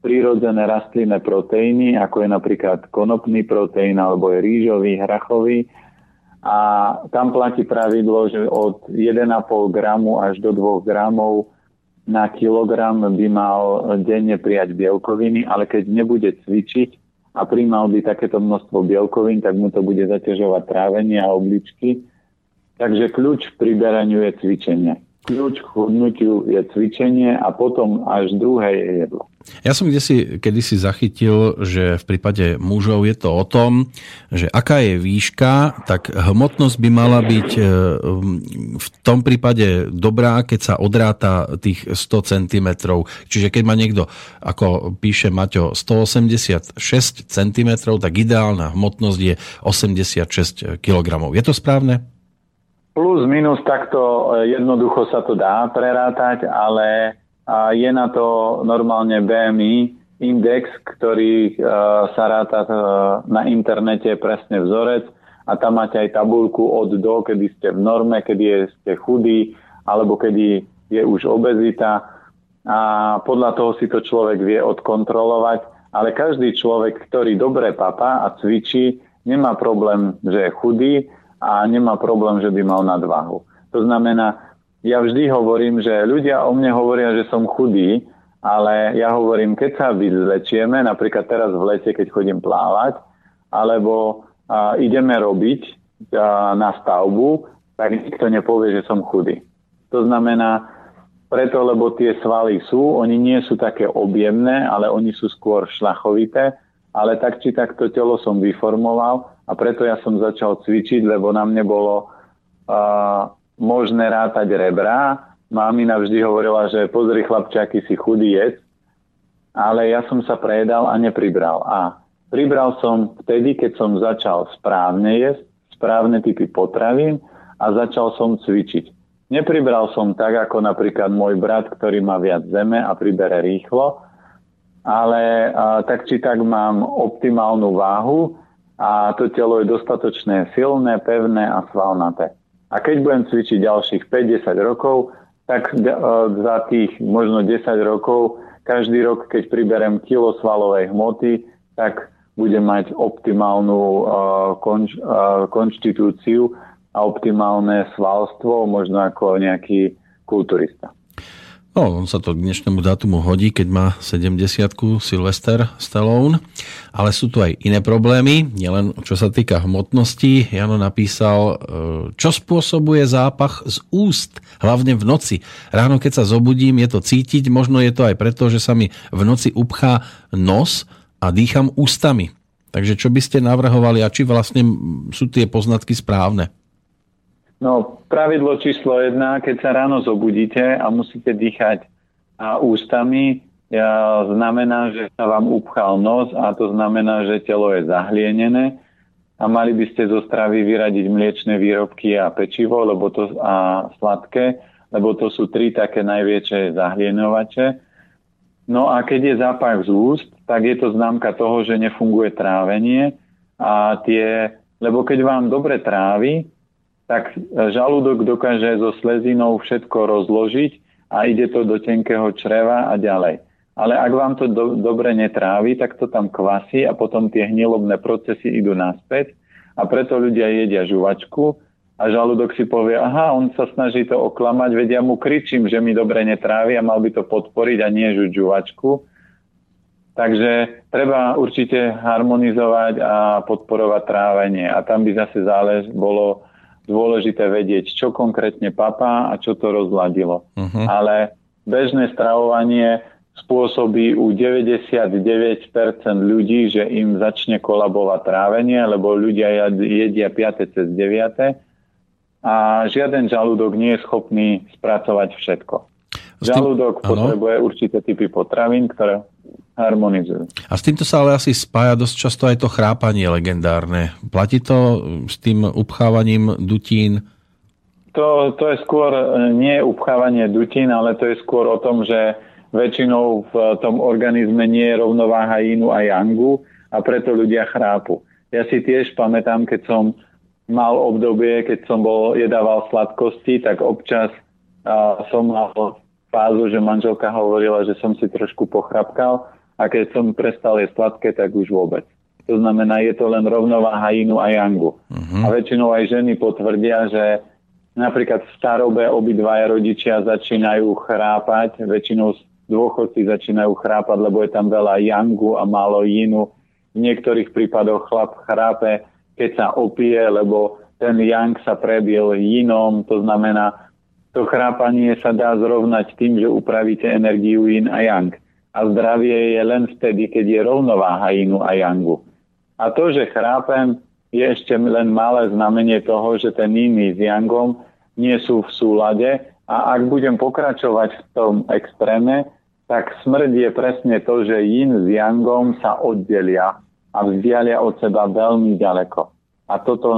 prírodzené rastlinné proteíny, ako je napríklad konopný proteín alebo je rýžový, hrachový. A tam platí pravidlo, že od 1,5 gramu až do 2 gramov na kilogram by mal denne prijať bielkoviny, ale keď nebude cvičiť a príjmal by takéto množstvo bielkovín, tak mu to bude zaťažovať trávenie a obličky. Takže kľúč k priberaniu je cvičenie. Kľúč k chudnutiu je cvičenie a potom až druhé je jedlo. Ja som kde si, kedysi zachytil, že v prípade mužov je to o tom, že aká je výška, tak hmotnosť by mala byť e, v tom prípade dobrá, keď sa odráta tých 100 cm. Čiže keď má niekto, ako píše Maťo, 186 cm, tak ideálna hmotnosť je 86 kg. Je to správne? Plus, minus takto e, jednoducho sa to dá prerátať, ale je na to normálne BMI index, ktorý uh, sa ráta uh, na internete presne vzorec a tam máte aj tabulku od do, kedy ste v norme, kedy ste chudí alebo kedy je už obezita. A podľa toho si to človek vie odkontrolovať, ale každý človek, ktorý dobre papá a cvičí, nemá problém, že je chudý a nemá problém, že by mal nadvahu. To znamená, ja vždy hovorím, že ľudia o mne hovoria, že som chudý, ale ja hovorím, keď sa vyzlečieme, napríklad teraz v lete, keď chodím plávať, alebo a, ideme robiť a, na stavbu, tak nikto nepovie, že som chudý. To znamená, preto, lebo tie svaly sú, oni nie sú také objemné, ale oni sú skôr šlachovité, ale tak či tak to telo som vyformoval a preto ja som začal cvičiť, lebo na mne bolo uh, možné rátať rebra. Mámina vždy hovorila, že pozri chlapčaky, si chudý jed, ale ja som sa prejedal a nepribral. A pribral som vtedy, keď som začal správne jesť, správne typy potravín a začal som cvičiť. Nepribral som tak, ako napríklad môj brat, ktorý má viac zeme a pribere rýchlo, ale tak či tak mám optimálnu váhu a to telo je dostatočne silné, pevné a svalnaté. A keď budem cvičiť ďalších 5-10 rokov, tak za tých možno 10 rokov, každý rok, keď priberem kilo svalovej hmoty, tak budem mať optimálnu konč, konštitúciu a optimálne svalstvo, možno ako nejaký kulturista. No, on sa to k dnešnému dátumu hodí, keď má 70 Sylvester Stallone, ale sú tu aj iné problémy, nielen čo sa týka hmotnosti. Jano napísal, e, čo spôsobuje zápach z úst, hlavne v noci. Ráno, keď sa zobudím, je to cítiť, možno je to aj preto, že sa mi v noci upchá nos a dýcham ústami. Takže čo by ste navrhovali a či vlastne sú tie poznatky správne? No, pravidlo číslo jedna, keď sa ráno zobudíte a musíte dýchať a ústami, ja, znamená, že sa vám upchal nos a to znamená, že telo je zahlienené a mali by ste zo stravy vyradiť mliečne výrobky a pečivo lebo to, a sladké, lebo to sú tri také najväčšie zahlienovače. No a keď je zápach z úst, tak je to známka toho, že nefunguje trávenie a tie, lebo keď vám dobre trávi, tak žalúdok dokáže so slezinou všetko rozložiť a ide to do tenkého čreva a ďalej. Ale ak vám to do, dobre netrávi, tak to tam kvasí a potom tie hnilobné procesy idú naspäť a preto ľudia jedia žuvačku a žalúdok si povie, aha, on sa snaží to oklamať, vedia mu kričím, že mi dobre netrávi a mal by to podporiť a nie žuť žuvačku. Takže treba určite harmonizovať a podporovať trávenie a tam by zase zálež bolo dôležité vedieť, čo konkrétne papá a čo to rozladilo. Uh-huh. Ale bežné stravovanie spôsobí u 99% ľudí, že im začne kolabovať trávenie, lebo ľudia jedia 5. cez 9. a žiaden žalúdok nie je schopný spracovať všetko. Žalúdok potrebuje určité typy potravín, ktoré harmonizujú. A s týmto sa ale asi spája dosť často aj to chrápanie legendárne. Platí to s tým upchávaním dutín? To, to je skôr e, nie upchávanie dutín, ale to je skôr o tom, že väčšinou v tom organizme nie je rovnováha inu a yangu a preto ľudia chrápu. Ja si tiež pamätám, keď som mal obdobie, keď som bol jedával sladkosti, tak občas a, som mal fázu, že manželka hovorila, že som si trošku pochrapkal a keď som prestal jesť sladké, tak už vôbec. To znamená, je to len rovnováha inu a yangu. Uh-huh. A väčšinou aj ženy potvrdia, že napríklad v starobe obidvaja rodičia začínajú chrápať, väčšinou dôchodci začínajú chrápať, lebo je tam veľa yangu a málo inu. V niektorých prípadoch chlap chrápe, keď sa opije, lebo ten yang sa prebil jinom, to znamená, to chrápanie sa dá zrovnať tým, že upravíte energiu yin a yang a zdravie je len vtedy, keď je rovnováha inu a yangu. A to, že chrápem, je ešte len malé znamenie toho, že ten iný s yangom nie sú v súlade a ak budem pokračovať v tom extréme, tak smrť je presne to, že yin s yangom sa oddelia a vzdialia od seba veľmi ďaleko. A toto,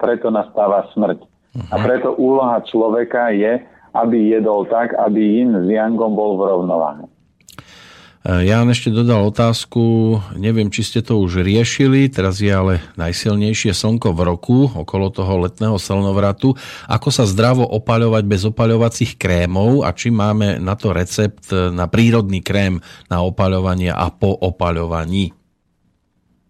preto nastáva smrť. A preto úloha človeka je, aby jedol tak, aby yin s yangom bol v rovnováhe. Jan ešte dodal otázku, neviem, či ste to už riešili, teraz je ale najsilnejšie slnko v roku, okolo toho letného slnovratu. Ako sa zdravo opaľovať bez opaľovacích krémov a či máme na to recept na prírodný krém na opaľovanie a po opaľovaní?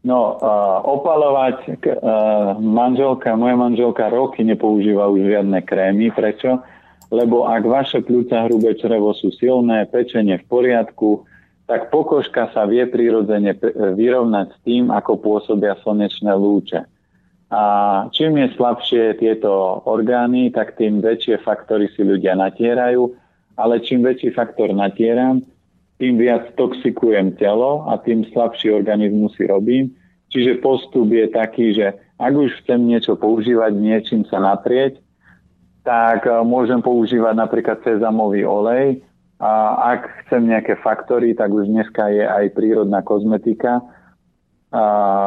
No, uh, opalovať uh, manželka, moja manželka roky nepoužíva už žiadne krémy. Prečo? Lebo ak vaše pľúca hrubé črevo sú silné, pečenie v poriadku, tak pokožka sa vie prirodzene vyrovnať s tým, ako pôsobia slnečné lúče. A čím je slabšie tieto orgány, tak tým väčšie faktory si ľudia natierajú, ale čím väčší faktor natieram, tým viac toxikujem telo a tým slabší organizmus si robím. Čiže postup je taký, že ak už chcem niečo používať, niečím sa natrieť, tak môžem používať napríklad sezamový olej, a ak chcem nejaké faktory, tak už dneska je aj prírodná kozmetika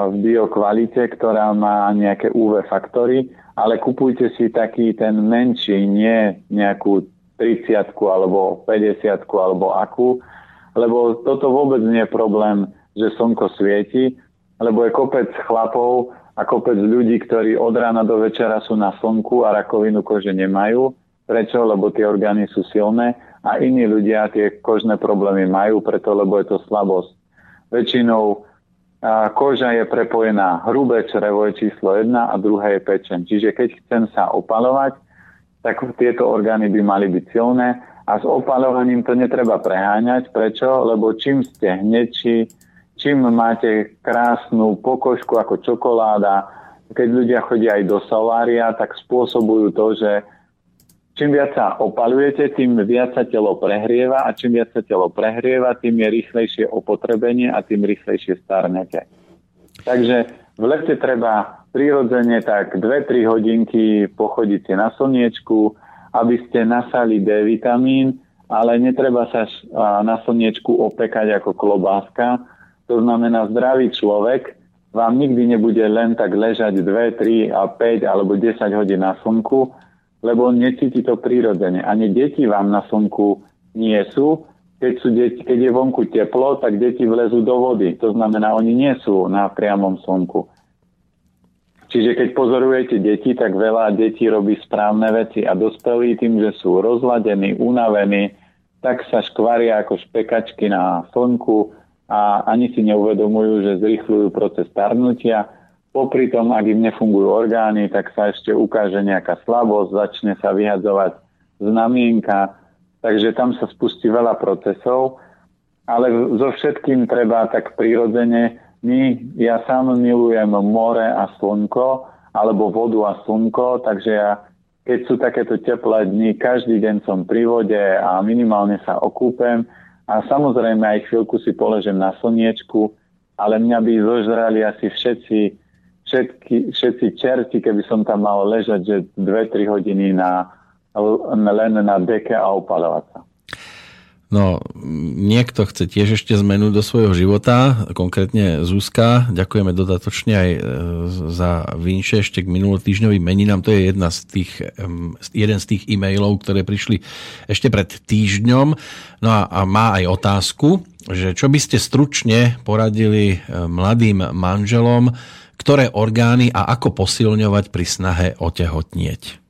v biokvalite, ktorá má nejaké UV faktory. Ale kupujte si taký ten menší, nie nejakú 30 alebo 50 alebo akú, lebo toto vôbec nie je problém, že slnko svieti, lebo je kopec chlapov a kopec ľudí, ktorí od rána do večera sú na slnku a rakovinu kože nemajú. Prečo? Lebo tie orgány sú silné a iní ľudia tie kožné problémy majú, preto lebo je to slabosť. Väčšinou a koža je prepojená hrubé črevo je číslo 1 a druhé je pečen. Čiže keď chcem sa opalovať, tak tieto orgány by mali byť silné a s opalovaním to netreba preháňať. Prečo? Lebo čím ste hneči, čím máte krásnu pokožku ako čokoláda, keď ľudia chodia aj do solária, tak spôsobujú to, že čím viac sa opalujete, tým viac sa telo prehrieva a čím viac sa telo prehrieva, tým je rýchlejšie opotrebenie a tým rýchlejšie starnete. Takže v lete treba prirodzene tak 2-3 hodinky pochodiť si na slniečku, aby ste nasali D vitamín, ale netreba sa na slniečku opekať ako klobáska. To znamená, zdravý človek vám nikdy nebude len tak ležať 2, 3 a 5 alebo 10 hodín na slnku, lebo necíti to prirodzene. Ani deti vám na slnku nie sú. Keď, sú deti, keď je vonku teplo, tak deti vlezú do vody. To znamená, oni nie sú na priamom slnku. Čiže keď pozorujete deti, tak veľa detí robí správne veci a dospelí tým, že sú rozladení, unavení, tak sa škvaria ako špekačky na slnku a ani si neuvedomujú, že zrýchľujú proces starnutia Popri tom, ak im nefungujú orgány, tak sa ešte ukáže nejaká slabosť, začne sa vyhadzovať znamienka, takže tam sa spustí veľa procesov, ale so všetkým treba tak prirodzene. My, ja sám milujem more a slnko, alebo vodu a slnko, takže ja, keď sú takéto teplé dni, každý deň som pri vode a minimálne sa okúpem a samozrejme aj chvíľku si položím na slniečku, ale mňa by zožrali asi všetci všetky, všetci čerti, keby som tam mal ležať, že 2-3 hodiny na, len na deke a opalovať sa. No, niekto chce tiež ešte zmenu do svojho života, konkrétne Zuzka. Ďakujeme dodatočne aj e, za Vinše ešte k minulotýždňovým meninám. To je jedna z tých, jeden z tých e-mailov, ktoré prišli ešte pred týždňom. No a, a má aj otázku, že čo by ste stručne poradili e, mladým manželom, ktoré orgány a ako posilňovať pri snahe otehotnieť?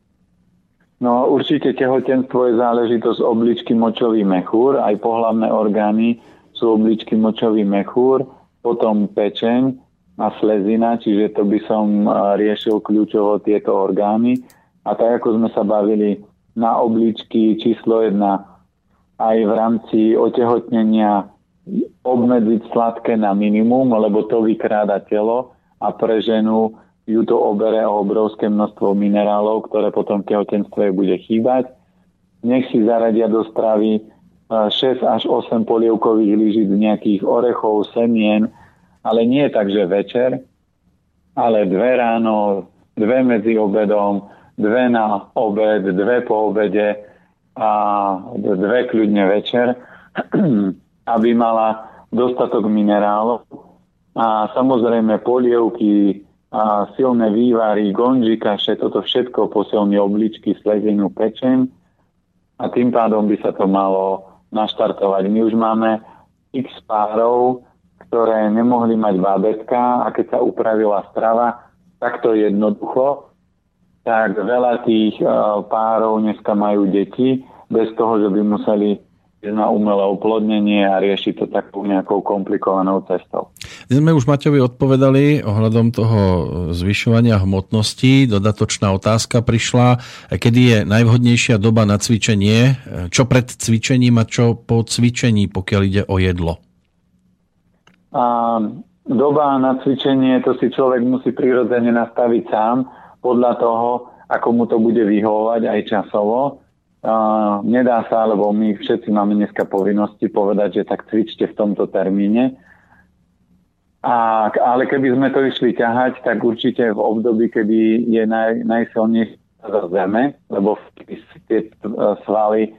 No určite tehotenstvo je záležitosť obličky močový mechúr, aj pohlavné orgány sú obličky močový mechúr, potom pečeň a slezina, čiže to by som riešil kľúčovo tieto orgány. A tak ako sme sa bavili na obličky číslo 1 aj v rámci otehotnenia obmedziť sladké na minimum, lebo to vykráda telo a pre ženu ju to obere o obrovské množstvo minerálov, ktoré potom v tehotenstve bude chýbať. Nech si zaradia do stravy 6 až 8 polievkových lyžic nejakých orechov, semien, ale nie tak, že večer, ale dve ráno, dve medzi obedom, dve na obed, dve po obede a dve kľudne večer, aby mala dostatok minerálov a samozrejme polievky, a silné vývary, gonži kaše, toto všetko posilní obličky, slezinu, pečen a tým pádom by sa to malo naštartovať. My už máme x párov, ktoré nemohli mať bábetka a keď sa upravila strava takto jednoducho, tak veľa tých párov dneska majú deti bez toho, že by museli na umelé oplodnenie a riešiť to takou nejakou komplikovanou cestou. Dnes sme už Maťovi odpovedali ohľadom toho zvyšovania hmotnosti. Dodatočná otázka prišla, kedy je najvhodnejšia doba na cvičenie, čo pred cvičením a čo po cvičení, pokiaľ ide o jedlo? A doba na cvičenie, to si človek musí prirodzene nastaviť sám podľa toho, ako mu to bude vyhovovať aj časovo Uh, nedá sa, lebo my všetci máme dneska povinnosti povedať, že tak cvičte v tomto termíne. A, ale keby sme to išli ťahať, tak určite v období, kedy je naj, najsilnejšia za zeme, lebo tie svaly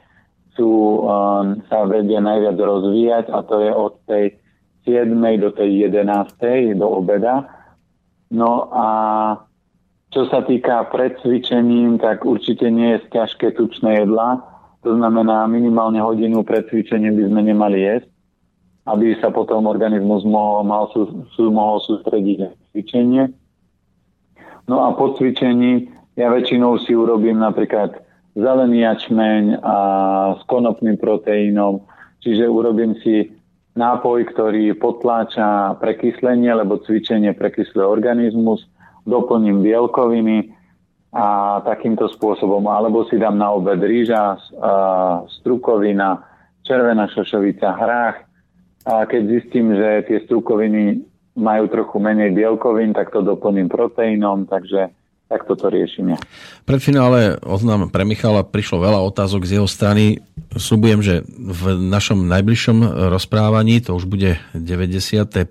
sú, um, sa vedie najviac rozvíjať a to je od tej 7. do tej 11. do obeda. No a Čo sa týka pred cvičením, tak určite nie je ťažké tučné jedla. To znamená, minimálne hodinu pred cvičením by sme nemali jesť, aby sa potom organizmus mohol, mal, mohol sústrediť na cvičenie. No a po cvičení ja väčšinou si urobím napríklad zelený jačmeň a s konopným proteínom, čiže urobím si nápoj, ktorý potláča prekyslenie, lebo cvičenie prekysluje organizmus, doplním bielkoviny, a takýmto spôsobom, alebo si dám na obed rýža, strukovina, červená šošovica, hrách. A keď zistím, že tie strukoviny majú trochu menej bielkovín, tak to doplním proteínom, takže tak toto riešime. Pred finále oznám pre Michala prišlo veľa otázok z jeho strany. Slubujem, že v našom najbližšom rozprávaní, to už bude 95.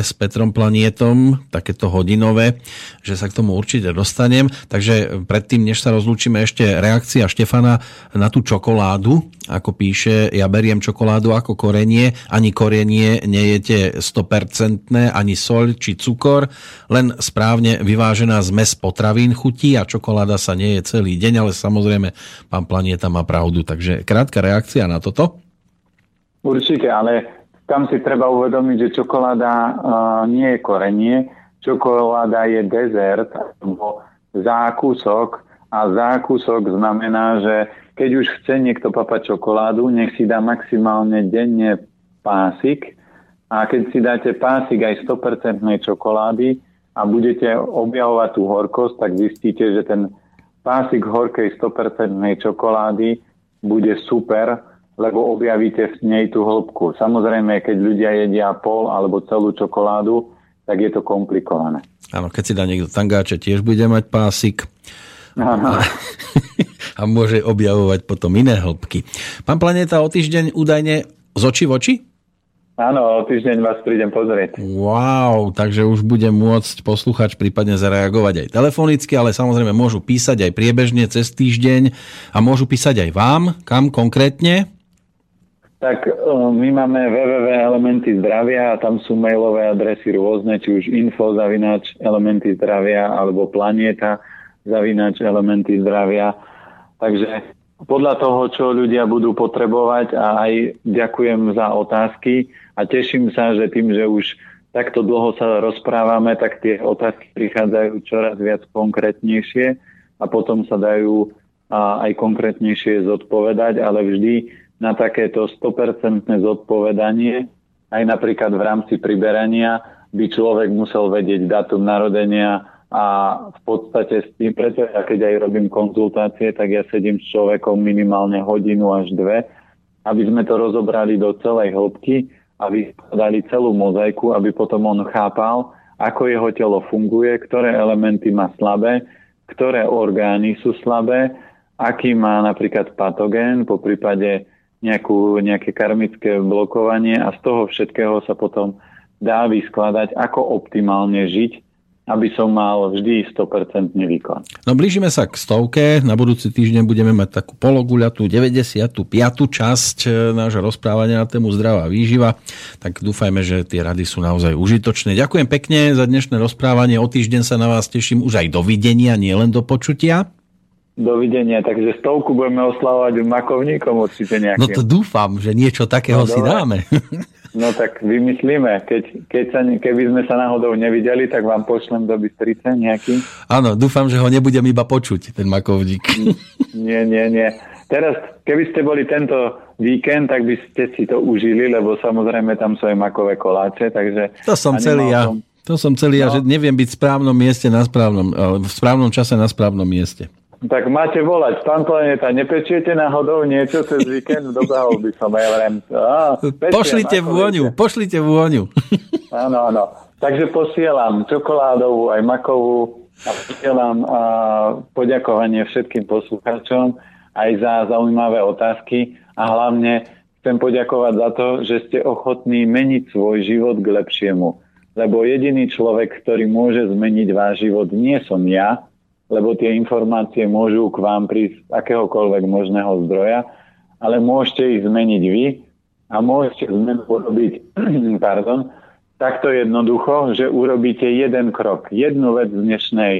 s Petrom Planietom, takéto hodinové, že sa k tomu určite dostanem. Takže predtým, než sa rozlúčime, ešte reakcia Štefana na tú čokoládu. Ako píše, ja beriem čokoládu ako korenie, ani korenie nejete 100%, ani soľ či cukor, len správne vyvážená zmes potravín chutí a čokoláda sa nie je celý deň, ale samozrejme pán Planieta má pravdu. Takže krátka reakcia na toto? Určite, ale tam si treba uvedomiť, že čokoláda uh, nie je korenie, čokoláda je dezert alebo zákusok a zákusok znamená, že keď už chce niekto papať čokoládu, nech si dá maximálne denne pásik a keď si dáte pásik aj 100% čokolády a budete objavovať tú horkosť, tak zistíte, že ten pásik horkej 100% čokolády bude super, lebo objavíte v nej tú hĺbku. Samozrejme, keď ľudia jedia pol alebo celú čokoládu, tak je to komplikované. Áno, keď si dá niekto tangáče, tiež bude mať pásik. Aha. a môže objavovať potom iné hĺbky. Pán Planeta, o týždeň údajne z oči v oči? Áno, o týždeň vás prídem pozrieť. Wow, takže už bude môcť posluchač prípadne zareagovať aj telefonicky, ale samozrejme môžu písať aj priebežne cez týždeň a môžu písať aj vám. Kam konkrétne? Tak my máme www elementy zdravia a tam sú mailové adresy rôzne, či už info zavinač elementy zdravia alebo planeta zavinač elementy zdravia. Takže podľa toho, čo ľudia budú potrebovať a aj ďakujem za otázky a teším sa, že tým, že už takto dlho sa rozprávame, tak tie otázky prichádzajú čoraz viac konkrétnejšie a potom sa dajú aj konkrétnejšie zodpovedať, ale vždy na takéto 100% zodpovedanie, aj napríklad v rámci priberania, by človek musel vedieť datum narodenia, a v podstate s tým, preto ja keď aj robím konzultácie, tak ja sedím s človekom minimálne hodinu až dve, aby sme to rozobrali do celej hĺbky a vyskladali celú mozaiku, aby potom on chápal, ako jeho telo funguje, ktoré elementy má slabé, ktoré orgány sú slabé, aký má napríklad patogén, po prípade nejakú, nejaké karmické blokovanie a z toho všetkého sa potom dá vyskladať, ako optimálne žiť aby som mal vždy 100% výkon. No blížime sa k stovke, na budúci týždeň budeme mať takú pologuľatú 95. časť e, nášho rozprávania na tému zdravá výživa, tak dúfajme, že tie rady sú naozaj užitočné. Ďakujem pekne za dnešné rozprávanie, o týždeň sa na vás teším už aj dovidenia, nie len do počutia. Dovidenia, takže stovku budeme oslavovať makovníkom určite nejakým. No to dúfam, že niečo takého no, si dáme. No tak vymyslíme. Keď, keď sa, keby sme sa náhodou nevideli, tak vám pošlem do Bystrice nejaký. Áno, dúfam, že ho nebudem iba počuť, ten makovník. Nie, nie, nie. Teraz, keby ste boli tento víkend, tak by ste si to užili, lebo samozrejme tam sú aj makové koláče, takže... To som celý ja. Tom... To som celý no. ja, že neviem byť v správnom mieste na správnom, v správnom čase na správnom mieste. Tak máte volať, pán Planeta, nepečiete náhodou niečo cez víkend? Dobehol by som, ja vrem. pošlite vôňu, pošlite vôňu. Áno, áno. Takže posielam čokoládovú aj makovú a posielam a poďakovanie všetkým poslucháčom aj za zaujímavé otázky a hlavne chcem poďakovať za to, že ste ochotní meniť svoj život k lepšiemu. Lebo jediný človek, ktorý môže zmeniť váš život, nie som ja, lebo tie informácie môžu k vám prísť z akéhokoľvek možného zdroja, ale môžete ich zmeniť vy a môžete zmenu urobiť pardon, takto jednoducho, že urobíte jeden krok, jednu vec z dnešnej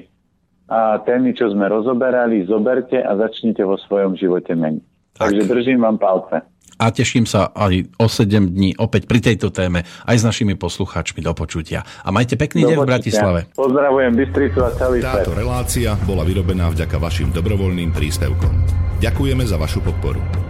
a témy, čo sme rozoberali, zoberte a začnite vo svojom živote meniť. Tak. Takže držím vám palce. A teším sa aj o 7 dní opäť pri tejto téme aj s našimi poslucháčmi do počutia. A majte pekný deň v Bratislave. Pozdravujem Bystricu a celý Táto relácia bola vyrobená vďaka vašim dobrovoľným príspevkom. Ďakujeme za vašu podporu.